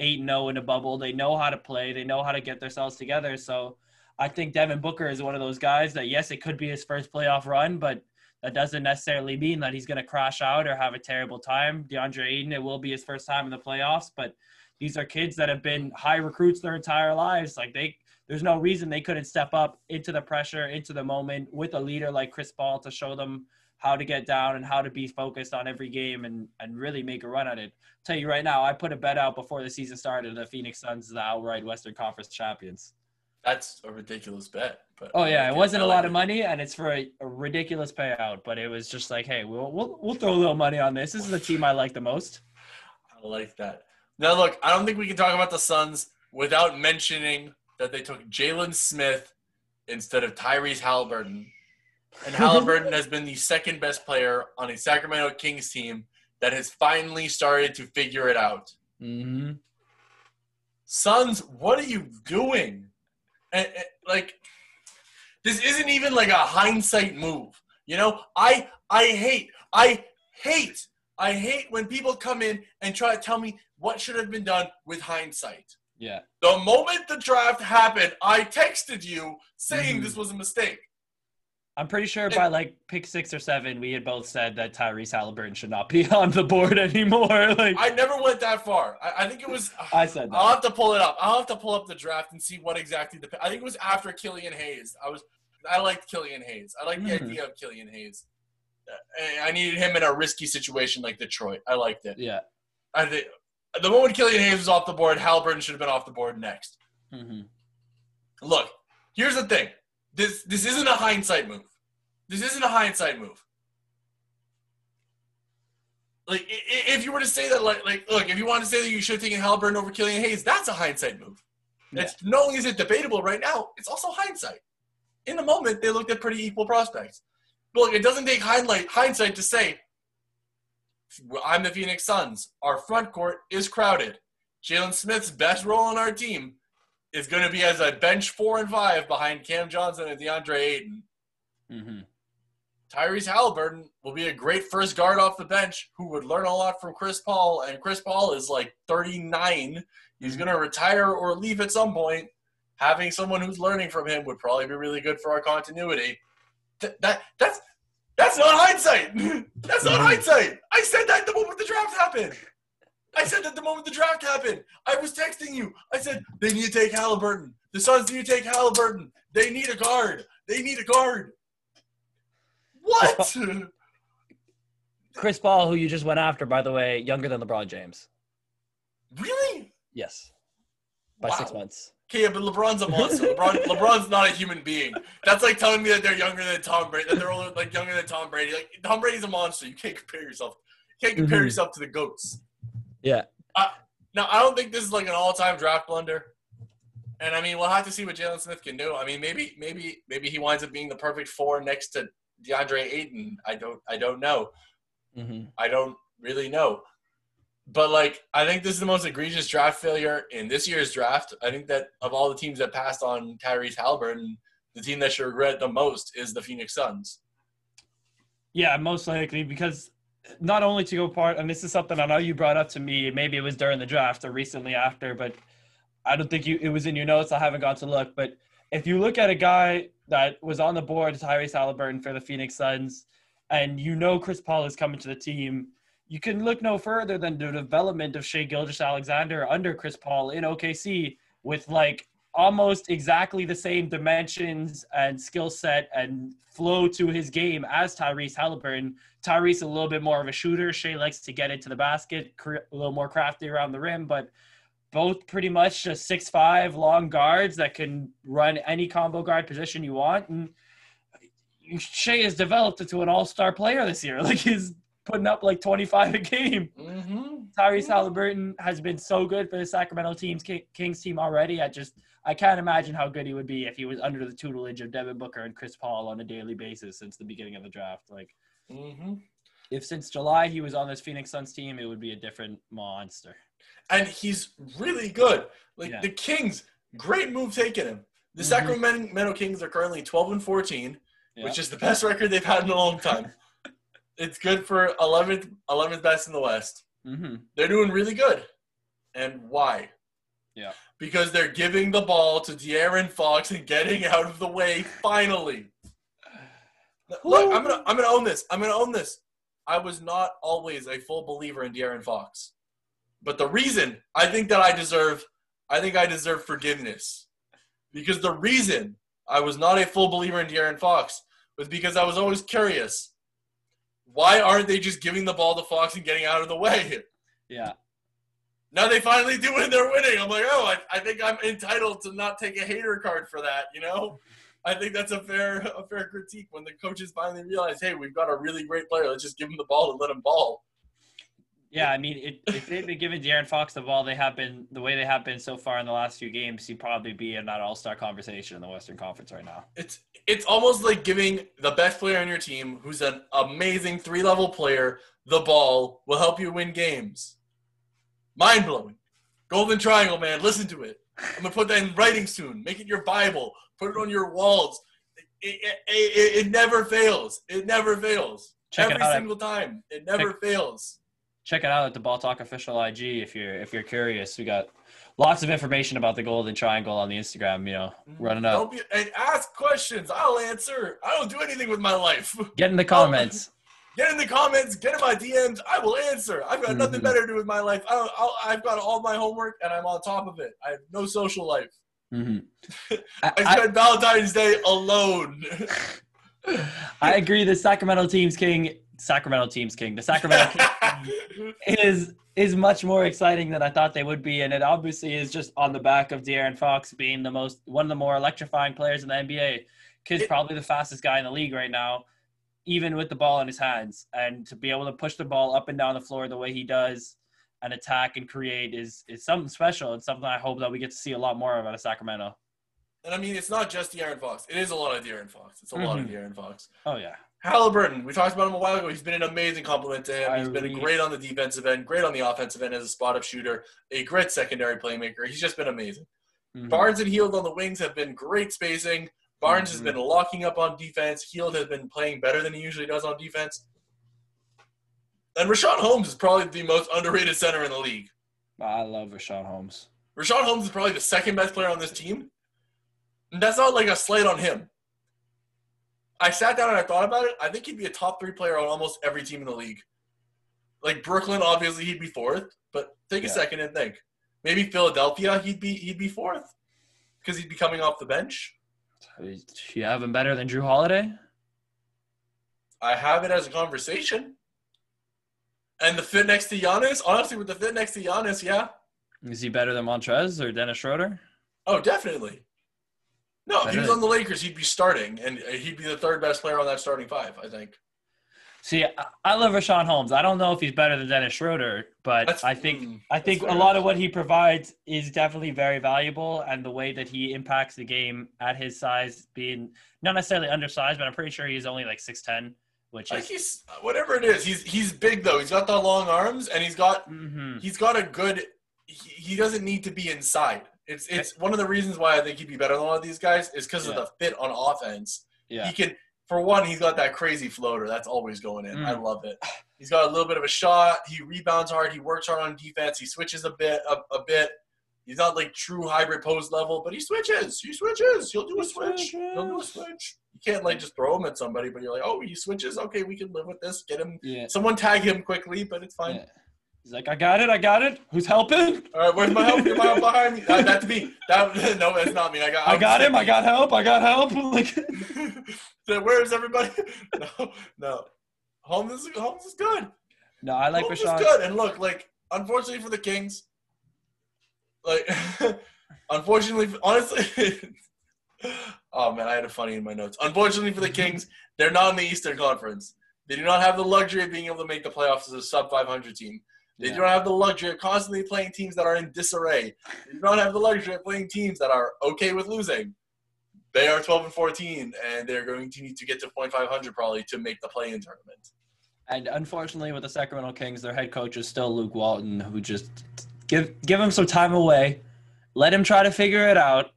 8-0 in a bubble. They know how to play. They know how to get themselves together. So i think devin booker is one of those guys that yes it could be his first playoff run but that doesn't necessarily mean that he's going to crash out or have a terrible time. Deandre ayton it will be his first time in the playoffs but these are kids that have been high recruits their entire lives. Like they, there's no reason they couldn't step up into the pressure, into the moment with a leader like Chris Paul to show them how to get down and how to be focused on every game and and really make a run at it. tell you right now, I put a bet out before the season started. The Phoenix Suns the outright Western Conference champions. That's a ridiculous bet. But Oh yeah, it wasn't a lot of money, and it's for a, a ridiculous payout. But it was just like, hey, we'll, we'll we'll throw a little money on this. This is the team I like the most. I like that. Now, look, I don't think we can talk about the Suns without mentioning that they took Jalen Smith instead of Tyrese Halliburton and Halliburton has been the second best player on a Sacramento Kings team that has finally started to figure it out. Mm-hmm. Suns, what are you doing? And, and, like, this isn't even like a hindsight move. You know, I I hate, I hate, I hate when people come in and try to tell me what should have been done with hindsight. Yeah. The moment the draft happened, I texted you saying Mhm. this was a mistake. I'm pretty sure by like pick six or seven, we had both said that Tyrese Halliburton should not be on the board anymore. Like I never went that far. I, I think it was. I said That. I'll have to pull it up. I'll have to pull up the draft and see what exactly the. I think it was after Killian Hayes. I was. I liked Killian Hayes. I liked the Mhm. idea of Killian Hayes. Uh, I needed him in a risky situation like Detroit. I liked it. Yeah. I think the moment Killian Hayes was off the board, Halliburton should have been off the board next. hmm Look, here's the thing. This this isn't a hindsight move. This isn't a hindsight move. Like if you were to say that, like like look, if you want to say that you should have taken Halliburton over Killian Hayes, that's a hindsight move. It's not only is it debatable right now, it's also hindsight. In the moment, they looked at pretty equal prospects. But look, it doesn't take hindsight hindsight to say, I'm the Phoenix Suns. Our front court is crowded. Jalen Smith's best role on our team is going to be as a bench four and five behind Cam Johnson and DeAndre Ayton. hmm Tyrese Halliburton will be a great first guard off the bench who would learn a lot from Chris Paul. And Chris Paul is like 39. He's going to retire or leave at some point. Having someone who's learning from him would probably be really good for our continuity. Th- that that's that's not hindsight. that's not Mhm. hindsight. I said that the moment the draft happened. I said that the moment the draft happened. I was texting you. I said they need to take Halliburton. The Suns need to take Halliburton. They need a guard. They need a guard. What? Chris Paul, who you just went after, by the way, younger than LeBron James. really? Yes. By six months. Okay, yeah, but LeBron's a monster. LeBron, LeBron's not a human being. That's like telling me that they're younger than Tom Brady. That they're older, like younger than Tom Brady. Like Tom Brady's a monster. You can't compare yourself. You can't compare Mhm. yourself to the goats. Yeah. Now, I don't think this is like an all-time draft blunder. And I mean, we'll have to see what Jalen Smith can do. I mean, maybe, maybe, maybe he winds up being the perfect four next to DeAndre Ayton. I don't, I don't know. hmm I don't really know. But like, I think this is the most egregious draft failure in this year's draft. I think that of all the teams that passed on Tyrese Halliburton, the team that should regret the most is the Phoenix Suns. Yeah, most likely because not only to go part, and this is something I know you brought up to me. Maybe it was during the draft or recently after, but I don't think you it was in your notes. I haven't got to look, but if you look at a guy that was on the board, Tyrese Halliburton for the Phoenix Suns, and you know Chris Paul is coming to the team, you can look no further than the development of Shai Gilgeous-Alexander under Chris Paul in OKC with like almost exactly the same dimensions and skill set and flow to his game as Tyrese Halliburton. Tyrese a little bit more of a shooter. Shai likes to get into the basket, a little more crafty around the rim, but both pretty much just six five long guards that can run any combo guard position you want. And Shai has developed into an all star player this year. Like he's putting up like 25 a game. Mm-hmm. Tyrese Halliburton has been so good for the Sacramento team's Kings team already. I just I can't imagine how good he would be if he was under the tutelage of Devin Booker and Chris Paul on a daily basis since the beginning of the draft. Like Mm-hmm. if since July he was on this Phoenix Suns team, it would be a different monster. And he's really good. Like Yeah. the Kings, great move taking him. The Mhm. Sacramento Kings are currently 12 and 14, which is the best record they've had in a long time. it's good for 11th, 11th best in the West. hmm They're doing really good. And why? Yeah. Because they're giving the ball to De'Aaron Fox and getting out of the way finally. Look, I'm gonna I'm gonna own this. I'm gonna own this. I was not always a full believer in De'Aaron Fox. But the reason I think that I deserve I think I deserve forgiveness. Because the reason I was not a full believer in De'Aaron Fox was because I was always curious. Why aren't they just giving the ball to Fox and getting out of the way? Yeah. Now they finally do it and they're winning. I'm like, oh, I, I think I'm entitled to not take a hater card for that, you know? I think that's a fair a fair critique when the coaches finally realize, hey, we've got a really great player. Let's just give him the ball and let him ball. Yeah, I mean, it, if they've been giving De'Aaron Fox the ball, they have been the way they have been so far in the last few games. He'd probably be in that All Star conversation in the Western Conference right now. It's it's almost like giving the best player on your team, who's an amazing three level player, the ball will help you win games. Mind blowing. Golden Triangle, man, listen to it. I'm gonna put that in writing soon. Make it your Bible. Put it on your walls. It, it, it, it never fails. It never fails. Check Every single time. It never fails. Check it out at the Ball Talk official IG if you're if you're curious. We got lots of information about the Golden Triangle on the Instagram. You know, running up. Be and ask questions. I'll answer. I don't do anything with my life. Get in the comments. Get in the comments. Get in my DMs. I will answer. I've got nothing Mhm. better to do with my life. I I've got all my homework and I'm on top of it. I have no social life. hmm I I, spent Valentine's Day alone. I agree. The Sacramento Teams King, Sacramento Teams King, the Sacramento Kings is is much more exciting than I thought they would be, and it obviously is just on the back of De'Aaron Fox being the most one of the more electrifying players in the NBA. Kid's probably the fastest guy in the league right now, even with the ball in his hands, and to be able to push the ball up and down the floor the way he does and attack and create is is something special. It's something I hope that we get to see a lot more of out of Sacramento. and I mean, it's not just De'Aaron Fox. It is a lot of De'Aaron Fox. It's a lot of Mhm. De'Aaron Fox. Oh yeah, Halliburton, we talked about him a while ago. He's been an amazing compliment to him. He's been great on the defensive end, great on the offensive end as a spot up shooter, a great secondary playmaker. He's just been amazing. Mhm. Barnes and Hield on the wings have been great spacing. Barnes has Mhm. been locking up on defense. Hield has been playing better than he usually does on defense. And Richaun Holmes is probably the most underrated center in the league. I love Richaun Holmes. Richaun Holmes is probably the second best player on this team. And that's not like a slight on him. I sat down and I thought about it. I think he'd be a top three player on almost every team in the league. Like Brooklyn, obviously he'd be fourth, but take a second and think. Maybe Philadelphia, he'd be he'd be fourth because he'd be coming off the bench. You have him better than Jrue Holiday? I have it as a conversation. And the fit next to Giannis, honestly, with the fit next to Giannis, yeah. Is he better than Montrez or Dennis Schroeder? Oh, definitely. No, if he was on the Lakers, he'd be starting, and he'd be the third best player on that starting five. I think. See, I, love Richaun Holmes. I don't know if he's better than Dennis Schroeder, but That's- I think mm, I think a lot of what he provides is definitely very valuable, and the way that he impacts the game at his size, being not necessarily undersized, but I'm pretty sure he's only like six ten, which Like is. he's whatever it is. He's he's big though. He's got the long arms, and he's got hmm he's got a good. He, he doesn't need to be inside. It's it's one of the reasons why I think he'd be better than a lot of these guys is because of the fit on offense. Yeah. He can, for one, he's got that crazy floater that's always going in. I Mm. love it. He's got a little bit of a shot. He rebounds hard. He works hard on defense. He switches a bit, a, a bit. He's not like true hybrid post level, but he switches. He switches. He'll do a switch. He'll do a switch. You can't like just throw him at somebody, but you're like, oh, he switches. Okay, we can live with this. Get him. Yeah. Someone tag him quickly, but it's fine. yeah. He's like, I got it, I got it. Who's helping? All right, where's my help? Get my help behind me. That, that's me. That, no, that's not me. I got. I got him. I got help. I got help. Like, so where's everybody? No, no. Holmes is Holmes is good. no, I like Holmes Richaun. is good. And look, like, unfortunately for the Kings, like, unfortunately, honestly, oh man, I had a funny in my notes. Unfortunately for the Kings, they're not in the Eastern Conference. They do not have the luxury of being able to make the playoffs as a sub 500 team. They Yeah. do not have the luxury of constantly playing teams that are in disarray. They do not have the luxury of playing teams that are okay with losing. They are 12 and 14, and they're going to need to get to 0.500 probably to make the play-in tournament. And unfortunately, with the Sacramento Kings, their head coach is still Luke Walton, who just give give him some time away, let him try to figure it out.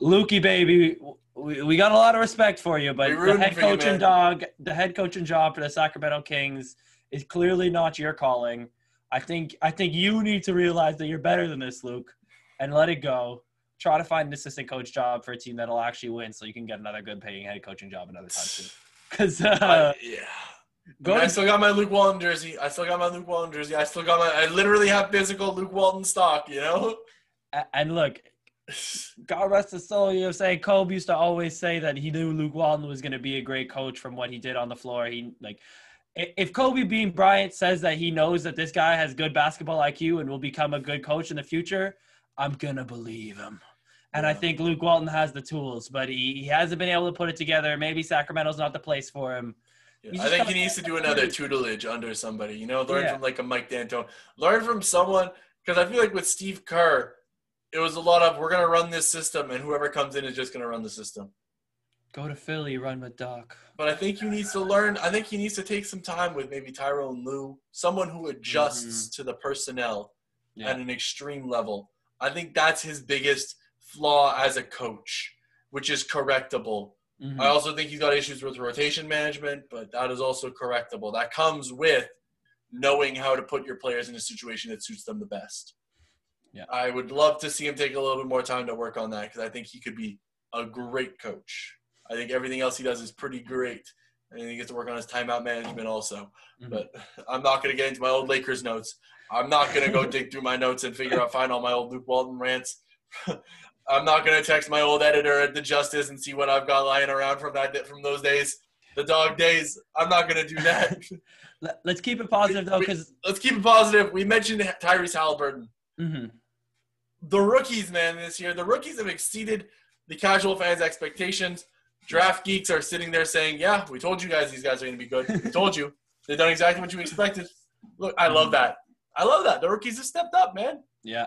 Lukey, baby, we, we got a lot of respect for you, but the head for you, coaching dog, the head coaching job for the Sacramento Kings is clearly not your calling. I think I think you need to realize that you're better than this, Luke, and let it go. Try to find an assistant coach job for a team that'll actually win, so you can get another good paying head coaching job another time too. Because uh, yeah. go I to still got my Luke Walton jersey. I still got my Luke Walton jersey. I still got my. I literally have physical Luke Walton stock. You know. And look, God rest his soul. You know, saying Kobe used to always say that he knew Luke Walton was going to be a great coach from what he did on the floor. He like, i- if Kobe Bean Bryant says that he knows that this guy has good basketball IQ and will become a good coach in the future, I'm gonna believe him. And I think Luke Walton has the tools, but he, he hasn't been able to put it together. Maybe Sacramento's not the place for him. Yeah, I think he needs to do another tutelage under somebody. You know, learn Yeah. from like a Mike D'Antoni. Learn from someone because I feel like with Steve Kerr, it was a lot of we're gonna run this system, and whoever comes in is just gonna run the system. Go to Philly, run with Doc. But I think he needs to learn. I think he needs to take some time with maybe Tyronn Lue, someone who adjusts to the personnel Yeah. at an extreme level. I think that's his biggest flaw as a coach, which is correctable. Mhm. I also think he's got issues with rotation management, but that is also correctable. That comes with knowing how to put your players in a situation that suits them the best. Yeah. I would love to see him take a little bit more time to work on that because I think he could be a great coach. I think everything else he does is pretty great. And he gets to work on his timeout management also. Mhm. But I'm not going to get into my old Lakers notes. I'm not going to go dig through my notes and figure out, find all my old Luke Walton rants. I'm not going to text my old editor at the Justice and see what I've got lying around from that from those days, the dog days. I'm not going to do that. Let- Let's keep it positive though, because Let's keep it positive. We mentioned Tyrese Halliburton. mm-hmm. The rookies, man, this year, the rookies have exceeded the casual fans' expectations. Draft geeks are sitting there saying, "Yeah, we told you guys these guys are going to be good. We told you. They've done exactly what you expected." Look, I love that. I love that. The rookies have stepped up, man. yeah,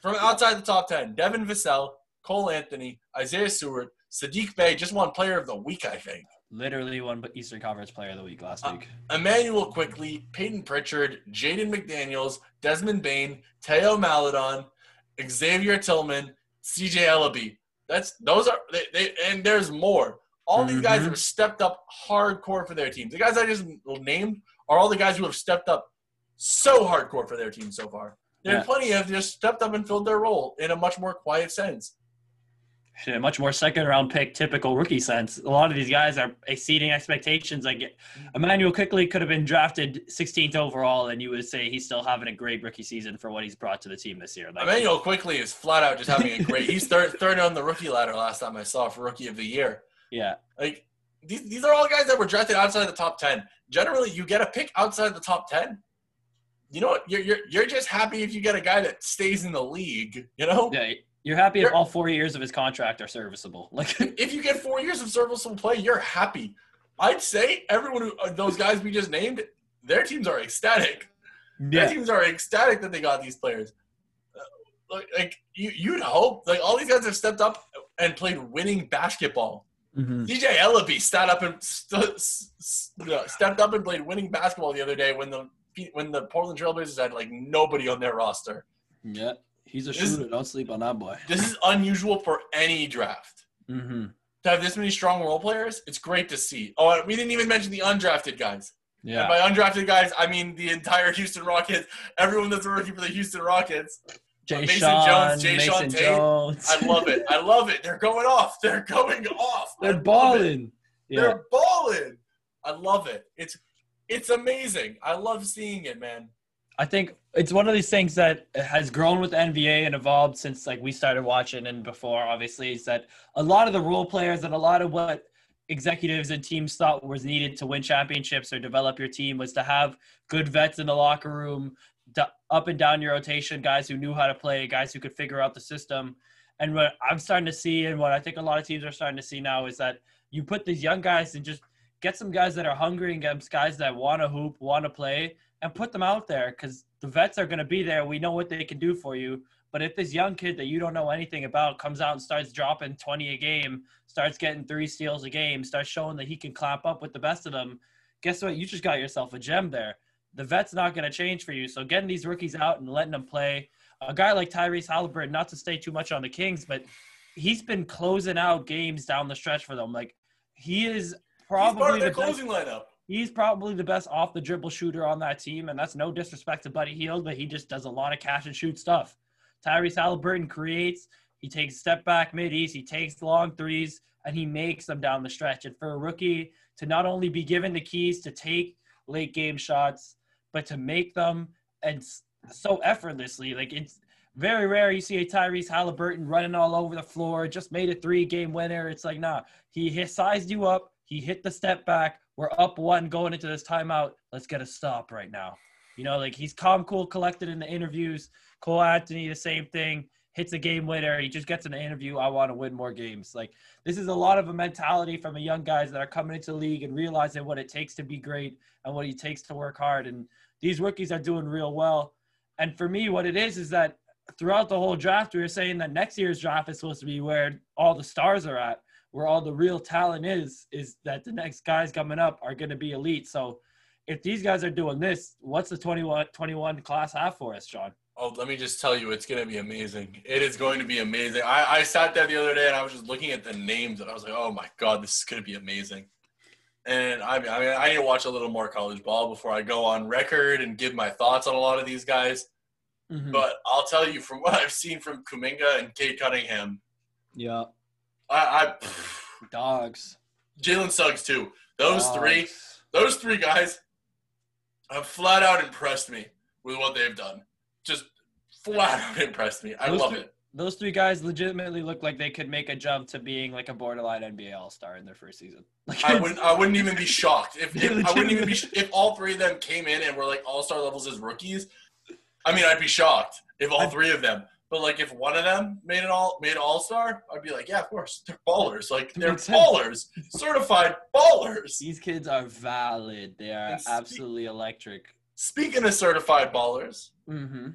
From outside the top 10, Devin Vassell, Cole Anthony, Isaiah Stewart, Saddiq Bey just won Player of the Week, I think. literally won Eastern Conference Player of the Week last Uh, week. Immanuel Quickley, Payton Pritchard, Jaden McDaniels, Desmond Bane, Theo Maledon, Xavier Tillman, CJ Elleby. That's those are they, they and there's more. All these guys Mhm. have stepped up hardcore for their teams. The guys I just named are all the guys who have stepped up so hardcore for their team so far. There are Yeah. plenty of just stepped up and filled their role in a much more quiet sense. Much more second round pick, typical rookie sense. A lot of these guys are exceeding expectations. Like Immanuel Quickley could have been drafted 16th overall, and you would say he's still having a great rookie season for what he's brought to the team this year. Like, Immanuel Quickley is flat out just having a great. he's third third on the rookie ladder last time I saw for rookie of the year. yeah, Like these, these are all guys that were drafted outside the top ten. Generally, you get a pick outside the top ten. You know what? You're you're you're just happy if you get a guy that stays in the league. You know, yeah. You're happy if You're- all four years of his contract are serviceable. Like, if you get four years of serviceable play, you're happy. I'd say everyone who uh, those guys we just named, their teams are ecstatic. Their teams are ecstatic that they got these players. Uh, Like, like you, you'd hope like all these guys have stepped up and played winning basketball. Mhm. CJ Elleby stepped up and st- st- stepped up and played winning basketball the other day when the when the Portland Trailblazers had like nobody on their roster. yeah. He's a This- shooter. Don't sleep on that boy. This is unusual for any draft hmm to have this many strong role players. It's great to see. Oh, we didn't even mention the undrafted guys. And Yeah, by undrafted guys, I mean the entire Houston Rockets. Everyone that's working for the Houston Rockets. Jay Mason Sean, Jones, Jay Mason Sean Tate. Jones. I love it. I love it. They're going off. They're going off. They're balling. Yeah. They're balling. I love it. It's it's amazing. I love seeing it, man. I think it's one of these things that has grown with NBA and evolved since like we started watching and before obviously is that a lot of the role players and a lot of what executives and teams thought was needed to win championships or develop your team was to have good vets in the locker room up and down your rotation guys who knew how to play guys who could figure out the system. And what i'm starting to see and what i think a lot of teams are starting to see now is that you put these young guys and just get some guys that are hungry and get some guys that want to hoop want to play and put them out there because the vets are going to be there. We know what they can do for you. But if this young kid that you don't know anything about comes out and starts dropping 20 a game, starts getting three steals a game, starts showing that he can clap up with the best of them, guess what? You just got yourself a gem there. The vet's not going to change for you. So getting these rookies out and letting them play, a guy like Tyrese Halliburton, not to stay too much on the Kings, but he's been closing out games down the stretch for them. Like he is He's part probably the best closing lineup. He's probably the best off the dribble shooter on that team, and that's no disrespect to Buddy Hield, but he just does a lot of catch and shoot stuff. Tyrese Halliburton creates, he takes step back middies, he takes long threes, and he makes them down the stretch. And for a rookie to not only be given the keys to take late game shots, but to make them and so effortlessly, like it's very rare you see a Tyrese Halliburton running all over the floor, just made a three game winner. It's like, nah, he sized you up, he hit the step back. We're up one going into this timeout. Let's get a stop right now. You know, like he's calm, cool, collected in the interviews. Cole Anthony, the same thing. hits a game winner. He just gets an interview. I want to win more games. Like this is a lot of a mentality from a young guys that are coming into the league and realizing what it takes to be great and what it takes to work hard. And these rookies are doing real well. And for me, what it is is that throughout the whole draft, we were saying that next year's draft is supposed to be where all the stars are at, where all the real talent is, is that the next guys coming up are going to be elite. So if these guys are doing this, what's the 21, 21 class have for us, John? Oh, let me just tell you, it's going to be amazing. It is going to be amazing. I, I sat there the other day and I was just looking at the names and I was like, oh my God, this is going to be amazing. And I mean, I mean, I need to watch a little more college ball before I go on record and give my thoughts on a lot of these guys. Mm-hmm. But I'll tell you from what I've seen from Kuminga and Cade Cunningham, yeah, I, I dogs, Jalen Suggs too. Those Dogs. three, those three guys have flat out impressed me with what they've done. Just flat out impressed me. I Those love three- it. Those three guys legitimately look like they could make a jump to being like a borderline NBA All Star in their first season. Like I wouldn't. I wouldn't even be shocked if, if I wouldn't even be if all three of them came in and were like all star levels as rookies. I mean, I'd be shocked if all three of them. But like, if one of them made an all made all star, I'd be like, yeah, of course, they're ballers. Like they're ballers, certified ballers. These kids are valid. They are spe- absolutely electric. Speaking of certified ballers, Mm-hmm.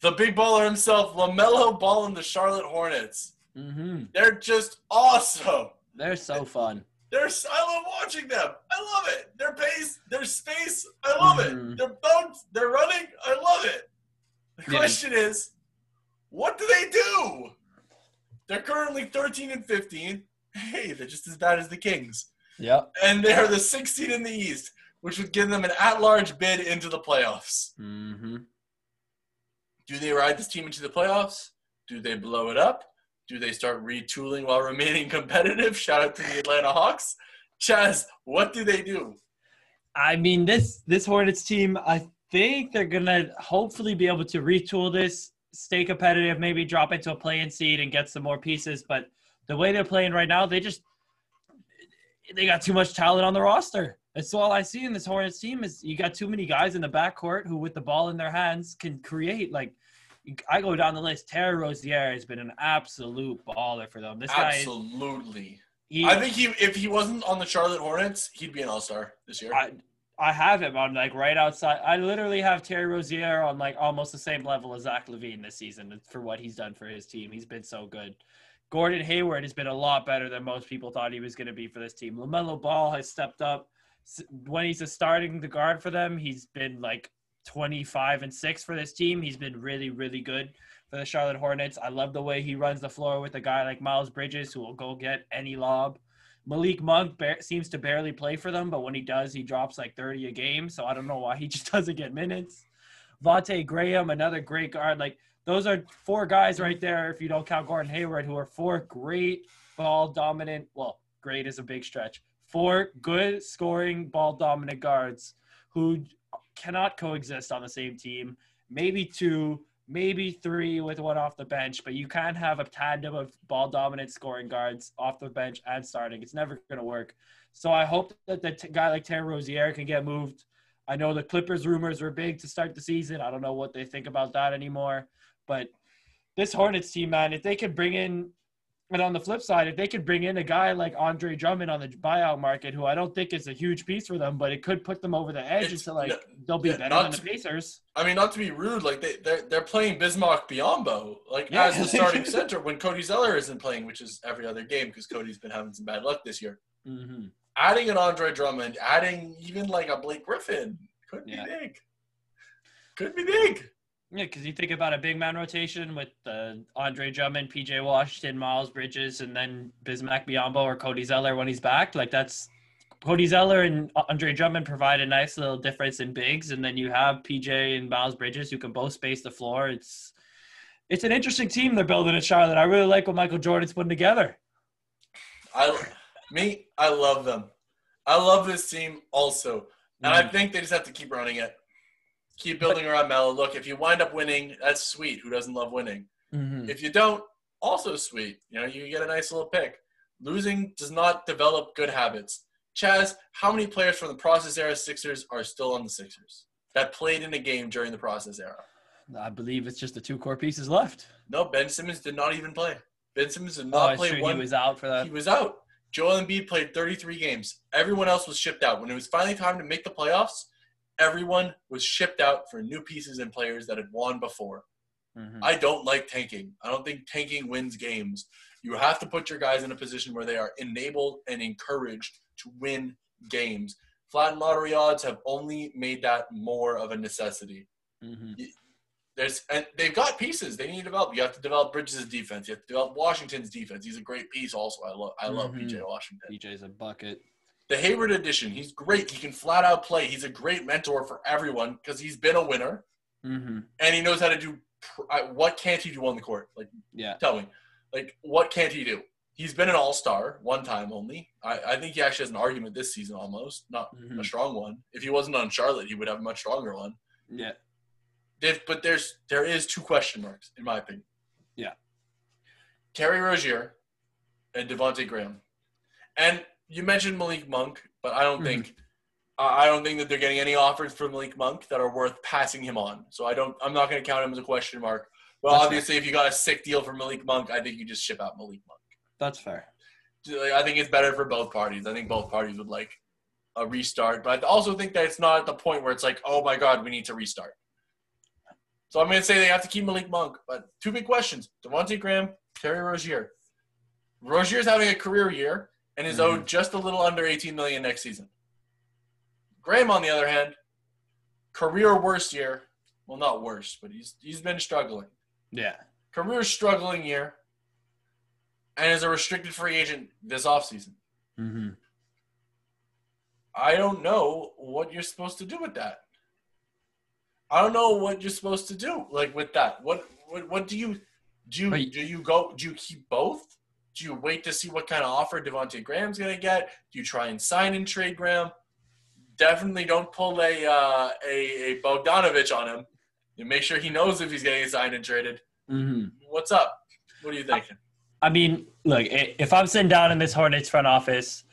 the big baller himself, LaMelo Ball and the Charlotte Hornets. Mm-hmm. They're just awesome. They're so fun. They're, I love watching them. I love it. Their pace, their space, I love Mhm. it. Their bounce, their running, I love it. The Yeah. question is, what do they do? They're currently 13 and 15. Hey, they're just as bad as the Kings. Yep. And they're the 16 in the East, which would give them an at-large bid into the playoffs. Mm-hmm. Do they ride this team into the playoffs? Do they blow it up? Do they start retooling while remaining competitive? Shout out to the Atlanta Hawks. Chaz, what do they do? I mean, this this Hornets team, I think they're gonna hopefully be able to retool this, stay competitive, maybe drop into a play-in seed and get some more pieces. But the way they're playing right now, they just they got too much talent on the roster. That's all I see in this Hornets team is you got too many guys in the backcourt who, with the ball in their hands, can create. Like I go down the list, Terry Rozier has been an absolute baller for them. This guy, is- Absolutely. I think he, if he wasn't on the Charlotte Hornets, he'd be an All-Star this year. I I have him on like right outside. I literally have Terry Rozier on like almost the same level as Zach LaVine this season for what he's done for his team. He's been so good. Gordon Hayward has been a lot better than most people thought he was going to be for this team. LaMelo Ball has stepped up when he's a starting the guard for them. He's been like 25 and six for this team. He's been really really good for the Charlotte Hornets. I love the way he runs the floor with a guy like Miles Bridges who will go get any lob. Malik Monk bar- seems to barely play for them, but when he does, he drops like 30 a game. So I don't know why he just doesn't get minutes. Vontae Graham, another great guard. Like those are four guys right there, if you don't count Gordon Hayward, who are four great ball dominant. Well, great is a big stretch. Four good scoring ball dominant guards who cannot coexist on the same team. Maybe two, maybe three with one off the bench, but you can't have a tandem of ball dominant scoring guards off the bench and starting. It's never going to work. So I hope that the t- guy like Terry Rozier can get moved. I know the Clippers rumors were big to start the season. I don't know what they think about that anymore. But this Hornets team, man, if they could bring in, and on the flip side, if they could bring in a guy like Andre Drummond on the buyout market, who I don't think is a huge piece for them, but it could put them over the edge It's- into like they'll be yeah, better than the Pacers. I mean, not to be rude, like they they're, they're playing Bismack Biyombo like Yeah. as the starting center when Cody Zeller isn't playing, which is every other game because Cody's been having some bad luck this year. Mm-hmm. Adding an Andre Drummond, adding even like a Blake Griffin could be big. Could be big. Yeah, because you think about a big man rotation with uh, Andre Drummond, PJ Washington, Miles Bridges, and then Bismack Biyombo or Cody Zeller when he's back. Like that's Cody Zeller and Andre Drummond provide a nice little difference in bigs, and then you have PJ and Miles Bridges who can both space the floor. It's it's an interesting team they're building at Charlotte. I really like what Michael Jordan's putting together. I me, I love them. I love this team also. And I think they just have to keep running it. Keep building around Melo. Look, if you wind up winning, that's sweet. Who doesn't love winning? Mhm. If you don't, also sweet. You know, you get a nice little pick. Losing does not develop good habits. Chaz, how many players from the process era Sixers are still on the Sixers that played in a game during the process era? I believe it's just the two core pieces left. No, Ben Simmons did not even play. Ben Simmons did Oh, not it's play true. one. He was out for that. He was out. Joel Embiid played 33 games. Everyone else was shipped out. When it was finally time to make the playoffs, everyone was shipped out for new pieces and players that had won before. Mhm. I don't like tanking. I don't think tanking wins games. You have to put your guys in a position where they are enabled and encouraged to win games. Flat lottery odds have only made that more of a necessity. Mhm. There's and they've got pieces they need to develop. You have to develop Bridges' defense. You have to develop Washington's defense. He's a great piece. Also, I love I love Mhm. PJ Washington. DJ's a bucket. The Hayward edition, he's great. He can flat out play. He's a great mentor for everyone because he's been a winner hmm and he knows how to do. pr- What can't he do on the court? Like Yeah. tell me, like what can't he do? He's been an All Star one time only. I, I think he actually has an argument this season almost, not a Mhm. strong one. If he wasn't on Charlotte, he would have a much stronger one. Yeah. They've, but there's there is two question marks in my opinion. Yeah. Terry Rozier and Devonte Graham, and you mentioned Malik Monk, but I don't Mhm. think I don't think that they're getting any offers for Malik Monk that are worth passing him on. So I don't. I'm not going to count him as a question mark. Well, That's obviously, if you got a sick deal for Malik Monk, I think you just ship out Malik Monk. That's fair. I think it's better for both parties. I think both parties would like a restart, but I also think that it's not at the point where it's like, oh my god, we need to restart. So I'm going to say they have to keep Malik Monk, but two big questions: Devontae Graham, Terry Rozier. Rozier's having a career year and is owed just a little under 18 million next season. Graham, on the other hand, career worst year. Well, not worst, but he's he's been struggling Yeah. career struggling year and is a restricted free agent this offseason. hmm I don't know what you're supposed to do with that. I don't know what you're supposed to do like with that. What what, what do you do? You, do you go? Do you keep both? Do you wait to see what kind of offer Devontae Graham's going to get? Do you try and sign and trade Graham? Definitely don't pull a uh, a, a Bogdanovich on him. You make sure he knows if he's getting signed and traded. hmm What's up? What are you thinking? I mean, look, if I'm sitting down in this Hornets front office,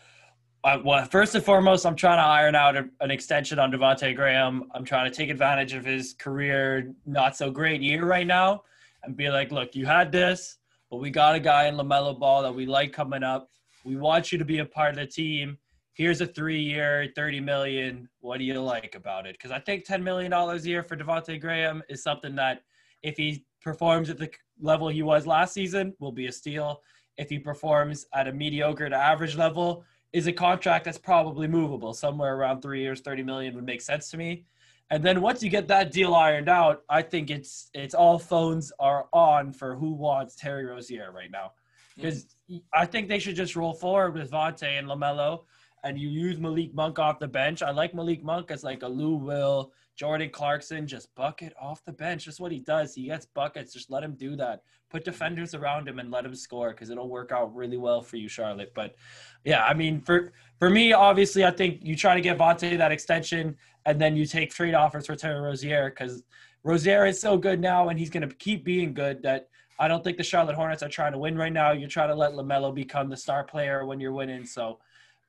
I, well, first and foremost, I'm trying to iron out a, an extension on Devontae Graham. I'm trying to take advantage of his career not so great year right now and be like, look, you had this, but we got a guy in LaMelo Ball that we like coming up. We want you to be a part of the team. Here's a three-year, thirty million. What do you like about it? Because I think ten million dollars a year for Devontae Graham is something that, if he performs at the level he was last season, will be a steal. If he performs at a mediocre to average level, is a contract that's probably movable. Somewhere around three years, thirty million would make sense to me. And then once you get that deal ironed out, I think it's it's all phones are on for who wants Terry Rozier right now. Mm. Because I think they should just roll forward with Vontae and LaMelo, and you use Malik Monk off the bench. I like Malik Monk as like a Lou Will, Jordan Clarkson, just bucket off the bench. That's what he does. He gets buckets. Just let him do that. Put defenders around him and let him score because it'll work out really well for you, Charlotte. But yeah, I mean, for for me, obviously, I think you try to get Vontae that extension, and then you take trade offers for Terry Rozier because Rozier is so good now, and he's going to keep being good. That I don't think the Charlotte Hornets are trying to win right now. You're trying to let LaMelo become the star player when you're winning. So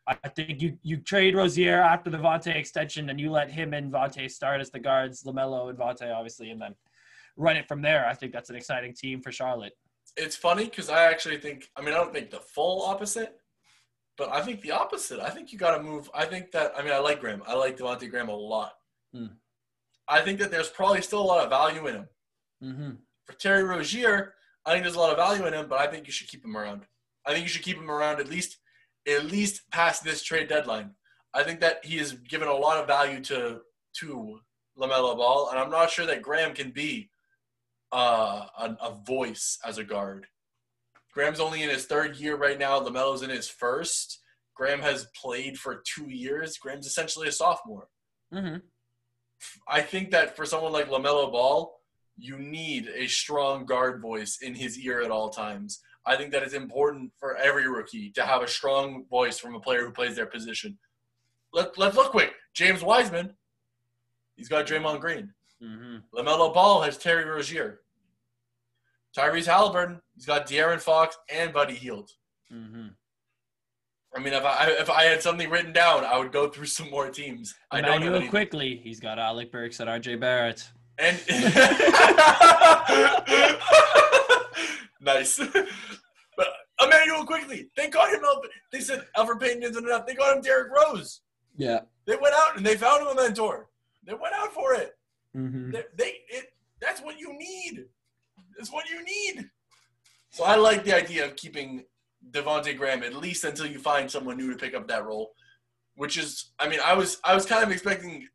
I think you you trade Rozier after the Vontae extension, and you let him and Vontae start as the guards, LaMelo and Vontae, obviously, and then run it from there. I think that's an exciting team for Charlotte. it's funny because I actually think I mean I don't think the full opposite, but I think the opposite. I think you got to move. I think that I mean I like Graham. I like Devontae Graham a lot. Hmm. I think that there's probably still a lot of value in him. Mm-hmm. For Terry Rozier, I think there's a lot of value in him, but I think you should keep him around. I think you should keep him around at least at least past this trade deadline. I think that he has given a lot of value to to LaMelo Ball, and I'm not sure that Graham can be uh, a, a voice as a guard. Graham's only in his third year right now. LaMelo's in his first. Graham has played for two years. Graham's essentially a sophomore. Mm-hmm. I think that for someone like LaMelo Ball, you need a strong guard voice in his ear at all times. I think that it's important for every rookie to have a strong voice from a player who plays their position. Let, let's look quick. James Wiseman, he's got Draymond Green. Mm-hmm. LaMelo Ball has Terry Rozier. Tyrese Halliburton, he's got De'Aaron Fox and Buddy Hield. Mm-hmm. I mean, if I if I had something written down, I would go through some more teams. I don't Immanuel Quickley. He's got Alec Burks and RJ Barrett. And nice. But Immanuel Quickley, they got him up. They said Elfrid Payton isn't enough. They got him Derrick Rose. Yeah. They went out and they found him a mentor. They went out for it. Mm-hmm. They, they it that's what you need. That's what you need. So I like the idea of keeping Devonte Graham at least until you find someone new to pick up that role. Which is, I mean, I was I was kind of expecting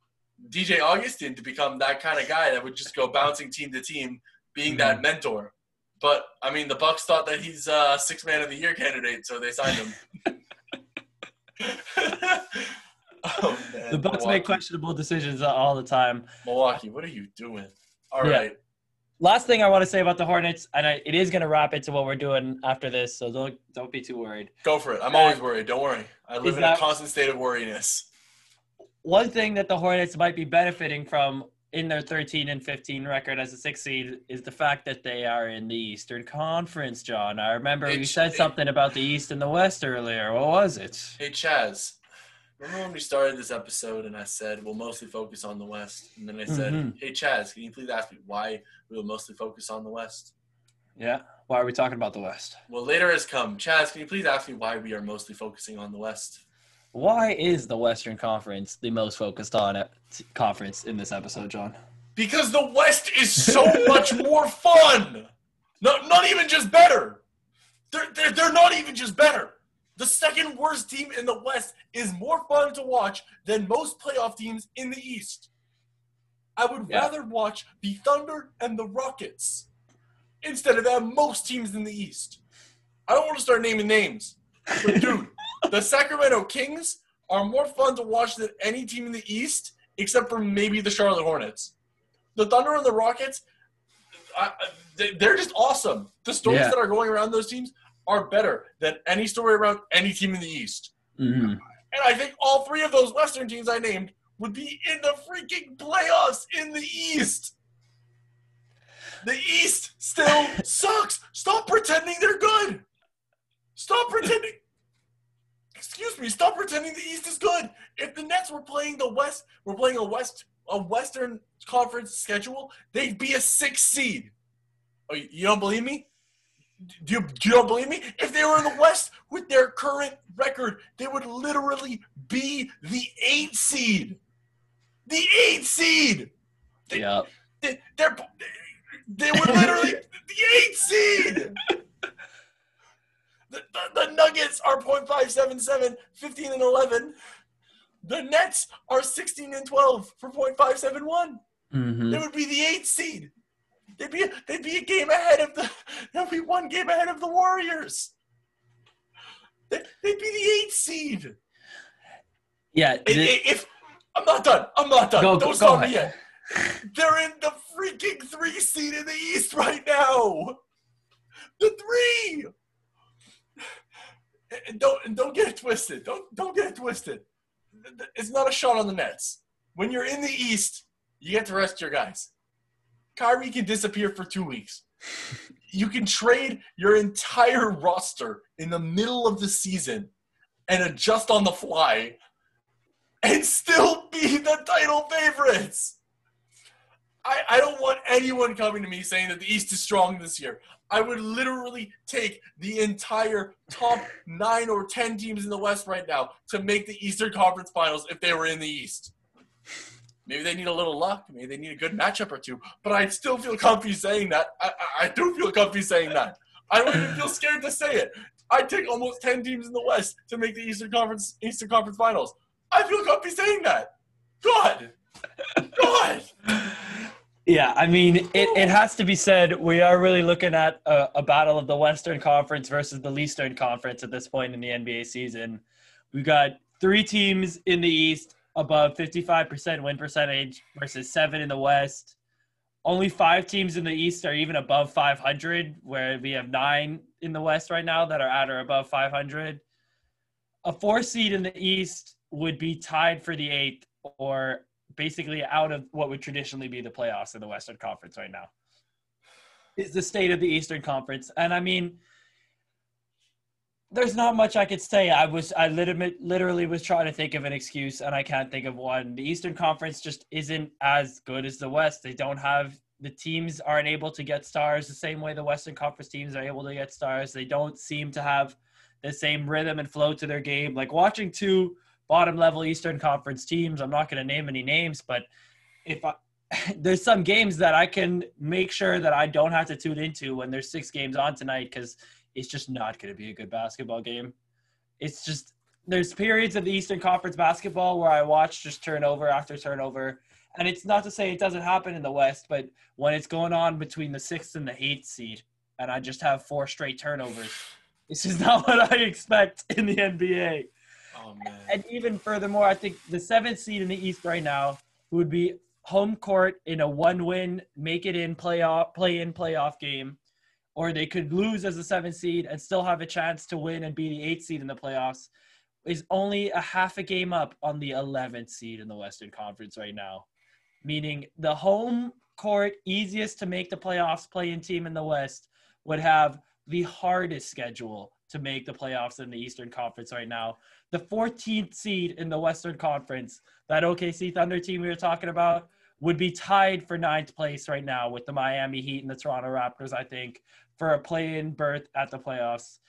DJ Augustin to become that kind of guy that would just go bouncing team to team, being mm-hmm. that mentor. But I mean, the Bucks thought that he's a six man of the year candidate, so they signed him. oh man, The Bucks Milwaukee. make questionable decisions all the time. Milwaukee, what are you doing? All Yeah. right. Last thing I want to say about the Hornets, and I, it is going to wrap into what we're doing after this, so don't don't be too worried. Go for it. I'm always uh, worried. Don't worry. I live in that- a constant state of worriness. One thing that the Hornets might be benefiting from in their 13 and 15 record as a six seed is the fact that they are in the Eastern Conference, John. I remember you said it- something about the East and the West earlier. What was it? Hey Chaz, remember when we started this episode and I said we'll mostly focus on the West, and then I said, Mhm. "Hey Chaz, can you please ask me why we will mostly focus on the West?" Yeah. Why are we talking about the West? Well, later has come. Chaz, can you please ask me why we are mostly focusing on the West? Why is the Western Conference the most focused on conference in this episode, John? Because the West is so much more fun. Not, not even just better. They're, they're, they're not even just better. The second worst team in the West is more fun to watch than most playoff teams in the East. I would Yeah. rather watch the Thunder and the Rockets instead of most teams in the East. I don't want to start naming names, but dude, the Sacramento Kings are more fun to watch than any team in the East, except for maybe the Charlotte Hornets. The Thunder and the Rockets, I, I- they- they're just awesome. The stories Yeah. that are going around those teams are better than any story around any team in the East. Mm-hmm. And I think all three of those Western teams I named would be in the freaking playoffs in the East. The East still sucks. Stop pretending they're good. Stop pretending. Excuse me. Stop pretending the East is good. If the Nets were playing the West, were playing a West a Western Conference schedule, they'd be a six seed. Oh, you you don't believe me? Do you, do you don't believe me? If they were in the West with their current record, they would literally be the eight seed. The eight seed. They, Yeah. they, they're, they would literally the eight seed. The, the, the Nuggets are .577, 15 and 11. The Nets are 16 and 12 for .571. Mm-hmm. They would be the eighth seed. They'd be they'd be a game ahead of the they'd be one game ahead of the Warriors. They, they'd be the eighth seed. Yeah. I- the- i- If, I'm not done, I'm not done. Go- Don't go ahead. yet. They're in the freaking three seed in the East right now. The three. And don't and don't get it twisted. Don't don't get it twisted. It's not a shot on the Nets. When you're in the East, you get to rest your guys. Kyrie can disappear for two weeks. You can trade your entire roster in the middle of the season and adjust on the fly and still be the title favorites. I, I don't want anyone coming to me saying that the East is strong this year. I would literally take the entire top nine or ten teams in the West right now to make the Eastern Conference Finals if they were in the East. Maybe they need a little luck. Maybe they need a good matchup or two. But I'd still feel comfy saying that. I, I, I do feel comfy saying that. I don't even feel scared to say it. I'd take almost ten teams in the West to make the Eastern Conference Eastern Conference Finals. I feel comfy saying that. God, God. Yeah, I mean, it, it has to be said, we are really looking at a, a battle of the Western Conference versus the Eastern Conference at this point in the NBA season. We've got three teams in the East above 55% win percentage versus seven in the West. Only five teams in the East are even above 500, where we have nine in the West right now that are at or above 500. A four seed in the East would be tied for the eighth or basically out of what would traditionally be the playoffs in the Western Conference right now. Is the state of the Eastern Conference. And I mean, there's not much I could say. I was I literally literally was trying to think of an excuse and I can't think of one. The Eastern Conference just isn't as good as the West. They don't have the teams aren't able to get stars the same way the Western Conference teams are able to get stars. They don't seem to have the same rhythm and flow to their game. Like watching two bottom level Eastern Conference teams, I'm not going to name any names, but if I, there's some games that I can make sure that I don't have to tune into when there's six games on tonight because it's just not going to be a good basketball game. It's just there's periods of the Eastern Conference basketball where I watch just turnover after turnover. And it's not to say it doesn't happen in the West, but when it's going on between the sixth and the eighth seed, and I just have four straight turnovers, this is not what I expect in the NBA. Oh man. And even furthermore, I think the seventh seed in the East right now would be home court in a one-win, make it in playoff, play-in playoff game, or they could lose as a seventh seed and still have a chance to win and be the eighth seed in the playoffs. Is only a half a game up on the 11th seed in the Western Conference right now, meaning the home court easiest to make the playoffs play-in team in the West would have the hardest schedule to make the playoffs in the Eastern Conference right now. The 14th seed in the Western Conference, that OKC Thunder team we were talking about, would be tied for ninth place right now with the Miami Heat and the Toronto Raptors, I think, for a play in berth at the playoffs.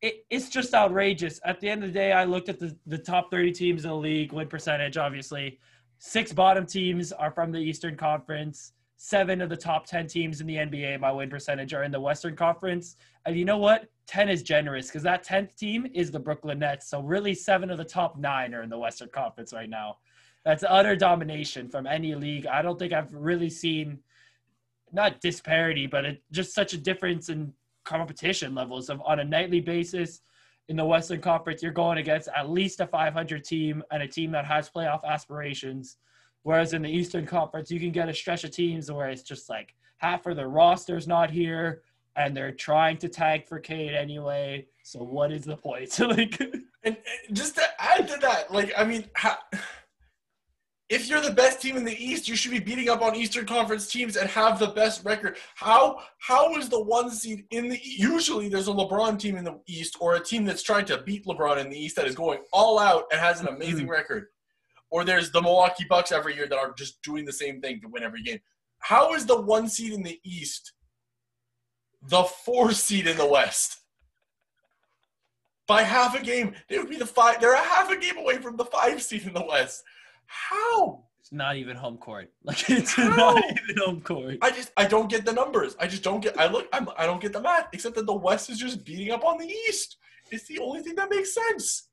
It, it's just outrageous. At the end of the day, I looked at the, the top 30 teams in the league, win percentage, obviously. Six bottom teams are from the Eastern Conference. Seven of the top 10 teams in the NBA by win percentage are in the Western Conference. And you know what? 10 is generous because that 10th team is the Brooklyn Nets. So, really, seven of the top nine are in the Western Conference right now. That's utter domination from any league. I don't think I've really seen not disparity, but it, just such a difference in competition levels of on a nightly basis in the Western Conference, you're going against at least a 500 team and a team that has playoff aspirations. Whereas in the Eastern Conference, you can get a stretch of teams where it's just like half of their roster's not here and they're trying to tag for Cade anyway. So what is the point? Like, And, and just to add to that, like, I mean, how, if you're the best team in the East, you should be beating up on Eastern Conference teams and have the best record. How how is the one seed in the usually there's a LeBron team in the East or a team that's trying to beat LeBron in the East that is going all out and has an mm-hmm. amazing record. Or there's the Milwaukee Bucks every year that are just doing the same thing to win every game. How is the one seed in the East the four seed in the West? By half a game, they would be the five. They're a half a game away from the five seed in the West. How? it's not even home court. Like it's How? not even home court. I just I don't get the numbers. I just don't get. I look. I'm, I don't get the math. Except that the West is just beating up on the East. It's the only thing that makes sense.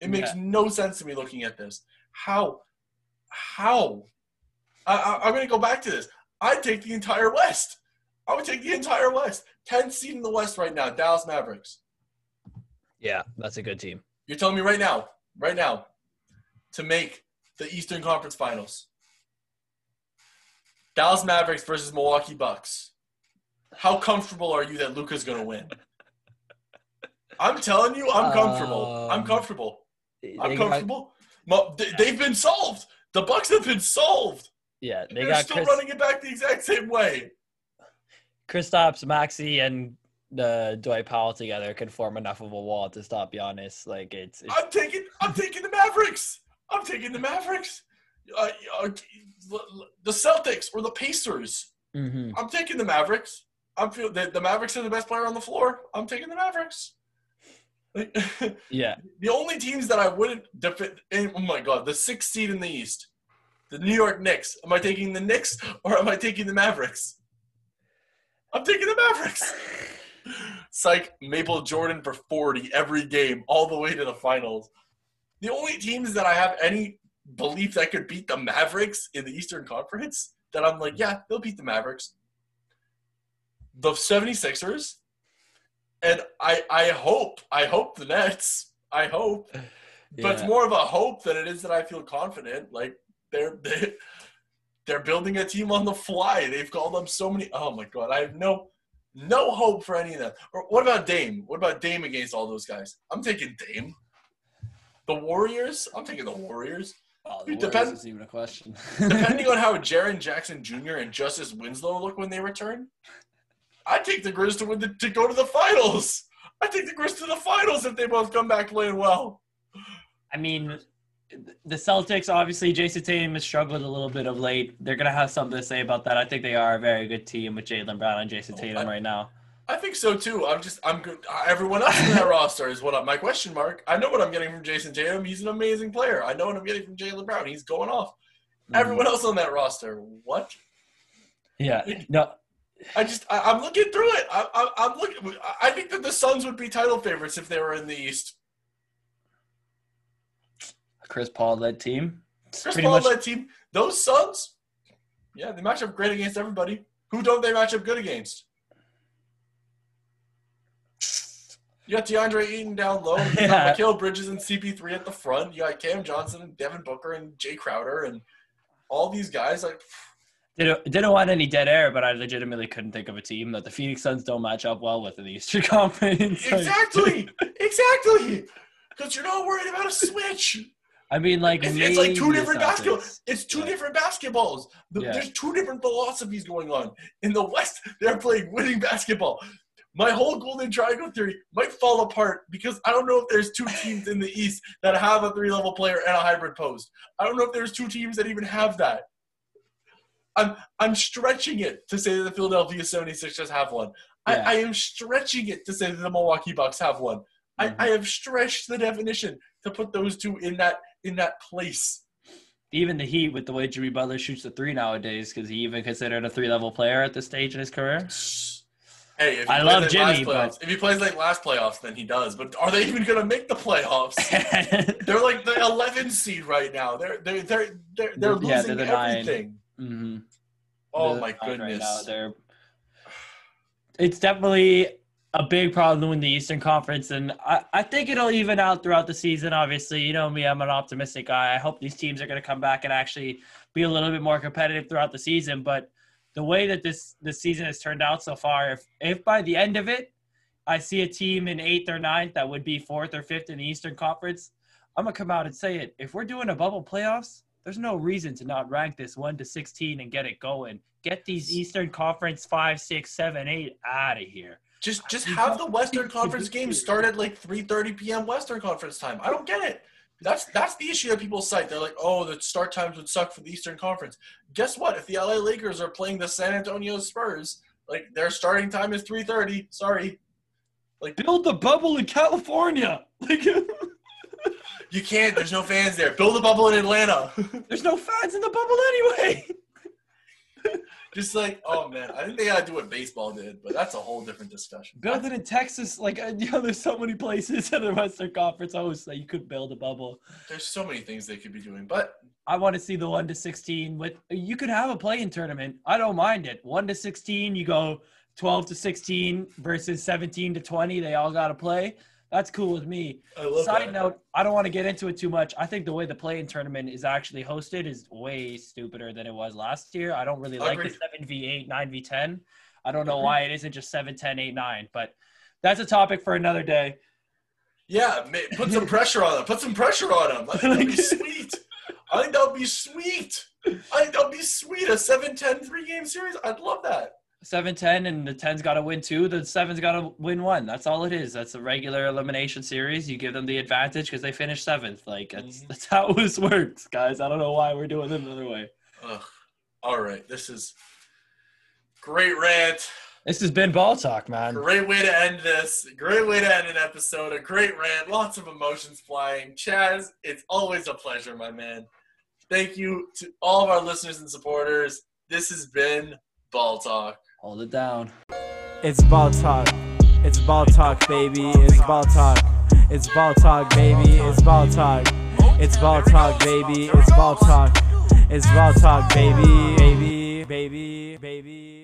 It makes Yeah. no sense to me looking at this. How? How? I, I, I'm going to go back to this. I'd take the entire West. I would take the entire West. 10 seed in the West right now, Dallas Mavericks. Yeah, that's a good team. You're telling me right now, right now, to make the Eastern Conference Finals. Dallas Mavericks versus Milwaukee Bucks. How comfortable are you that Luka's going to win? I'm telling you, I'm comfortable. I'm Um, comfortable. I'm They got- comfortable. They- They've been solved. The Bucks have been solved. yeah, they They're got still Chris, running it back the exact same way. Kristaps, Maxi, and the Dwight Powell together can form enough of a wall to stop Giannis. Like it's, it's I'm taking. I'm taking the Mavericks. I'm taking the Mavericks. Uh, uh, the Celtics or the Pacers. mhm. I'm taking the Mavericks. I'm feel the, the Mavericks are the best player on the floor. I'm taking the Mavericks. Like, yeah. the only teams that I wouldn't defend. Oh my god, the sixth seed in the East, the New York Knicks. Am I taking the Knicks or am I taking the Mavericks? I'm taking the Mavericks. Psych Maple Jordan for 40 every game, all the way to the finals. The only teams that I have any belief that could beat the Mavericks in the Eastern Conference that I'm like, yeah, they'll beat the Mavericks. The 76ers. And I I hope, I hope the Nets. I hope. But it's more of a hope than it is that I feel confident. Like they're they, they're building a team on the fly. They've called them so many. Oh my god, I have no no hope for any of them. Or what about Dame? What about Dame against all those guys? I'm taking Dame. The Warriors. I'm taking the Warriors. Oh, It the depends- Warriors is even a question. Depending on how Jaren Jackson Jr. and Justice Winslow look when they return, I'd take the Grizz to win the, to go to the finals. I take the Grizzlies to the finals if they both come back playing well. I mean, the Celtics, obviously, Jayson Tatum has struggled a little bit of late. They're going to have something to say about that. I think they are a very good team with Jaylen Brown and Jayson oh, Tatum right now. I think so too. I'm just I'm good. Everyone else in that roster is what I'm, my question mark. I know what I'm getting from Jayson Tatum. He's an amazing player. I know what I'm getting from Jaylen Brown. He's going off. Mm-hmm. Everyone else on that roster, what? Yeah. No. I just I, am looking through it. I, I, I'm looking. I think that the Suns would be title favorites if they were in the East. Chris Paul led team. Chris Paul much... led team. Those Suns, yeah, they match up great against everybody. Who don't they match up good against? You got DeAndre Ayton down low. You got yeah. Bridges and CP3 at the front. You got Cam Johnson and Devin Booker and Jae Crowder and all these guys. Like, didn't, didn't want any dead air, but I legitimately couldn't think of a team that the Phoenix Suns don't match up well with in the Eastern Conference. Exactly, exactly. Because you're not worried about a switch. I mean, like it's, it's like two different basketballs. It's two yeah. different basketballs. The, yeah. There's two different philosophies going on. In the West, they're playing winning basketball my whole golden triangle theory might fall apart because I don't know if there's two teams in the East that have a three level player and a hybrid post. I don't know if there's two teams that even have that. I'm I'm stretching it to say that the Philadelphia 76ers have one. Yeah. I, I, am stretching it to say that the Milwaukee Bucks have one. Mm-hmm. I, I have stretched the definition to put those two in that in that place. Even the Heat, with the way Jimmy Butler shoots the three nowadays, because he even considered a three level player at this stage in his career. Hey, if I love Jimmy, but if he plays like last playoffs, then he does. But are they even going to make the playoffs? they're like the 11 seed right now. They're they're they're they're, they're losing yeah, they're the everything. Mm-hmm. Oh my goodness! Right it's definitely a big problem in the Eastern Conference, and I, I think it'll even out throughout the season. Obviously, you know me; I'm an optimistic guy. I hope these teams are going to come back and actually be a little bit more competitive throughout the season. But the way that this this season has turned out so far, if if by the end of it, I see a team in eighth or ninth that would be fourth or fifth in the Eastern Conference, I'm gonna come out and say it. If we're doing a bubble playoffs, there's no reason to not rank this one to sixteen and get it going. Get these Eastern Conference five, six, seven, eight out of here. Just just have the Western Conference games start at like 3:30 p.m. Western Conference time. I don't get it. That's that's the issue that people cite. They're like, oh, the start times would suck for the Eastern Conference. Guess what? If the LA Lakers are playing the San Antonio Spurs, like their starting time is three thirty. Sorry. Like build the bubble in California. Like you can't. There's no fans there. Build a bubble in Atlanta. There's no fans in the bubble anyway. Just like, oh man, I think they gotta do what baseball did, but that's a whole different discussion. Build it in Texas, like uh, you know, there's so many places in the Western Conference host that you could build a bubble. There's so many things they could be doing, but I want to see the one to sixteen. With you could have a play-in tournament. I don't mind it. One to sixteen, you go twelve to sixteen versus seventeen to twenty. They all got to play. That's cool with me. Side that. note, I don't want to get into it too much. I think the way the play-in tournament is actually hosted is way stupider than it was last year. I don't really like the 7v8, 9v10. I don't know why it isn't just 7, 10, 8, 9, but that's a topic for another day. Yeah, put some pressure on them. Put some pressure on them. I think that'd be sweet. I think that would be sweet. I think that would be sweet. A 7 10 three game series. I'd love that seven ten and the ten's got to win two. The seven's got to win one. That's all it is. That's a regular elimination series. You give them the advantage because they finished seventh. Like that's mm-hmm. that's how this works, guys. I don't know why we're doing it another way. Ugh. All right, this is great rant. This has been ball talk, man. Great way to end this. Great way to end an episode. A great rant. Lots of emotions flying. Chaz, it's always a pleasure, my man. Thank you to all of our listeners and supporters. This has been Ball Talk. Hold it down. It's ball talk. It's ball talk, baby. It's ball talk. It's ball talk, baby. It's ball talk. It's ball talk, baby. It's ball talk. It's ball talk, baby. Baby, baby, baby, baby.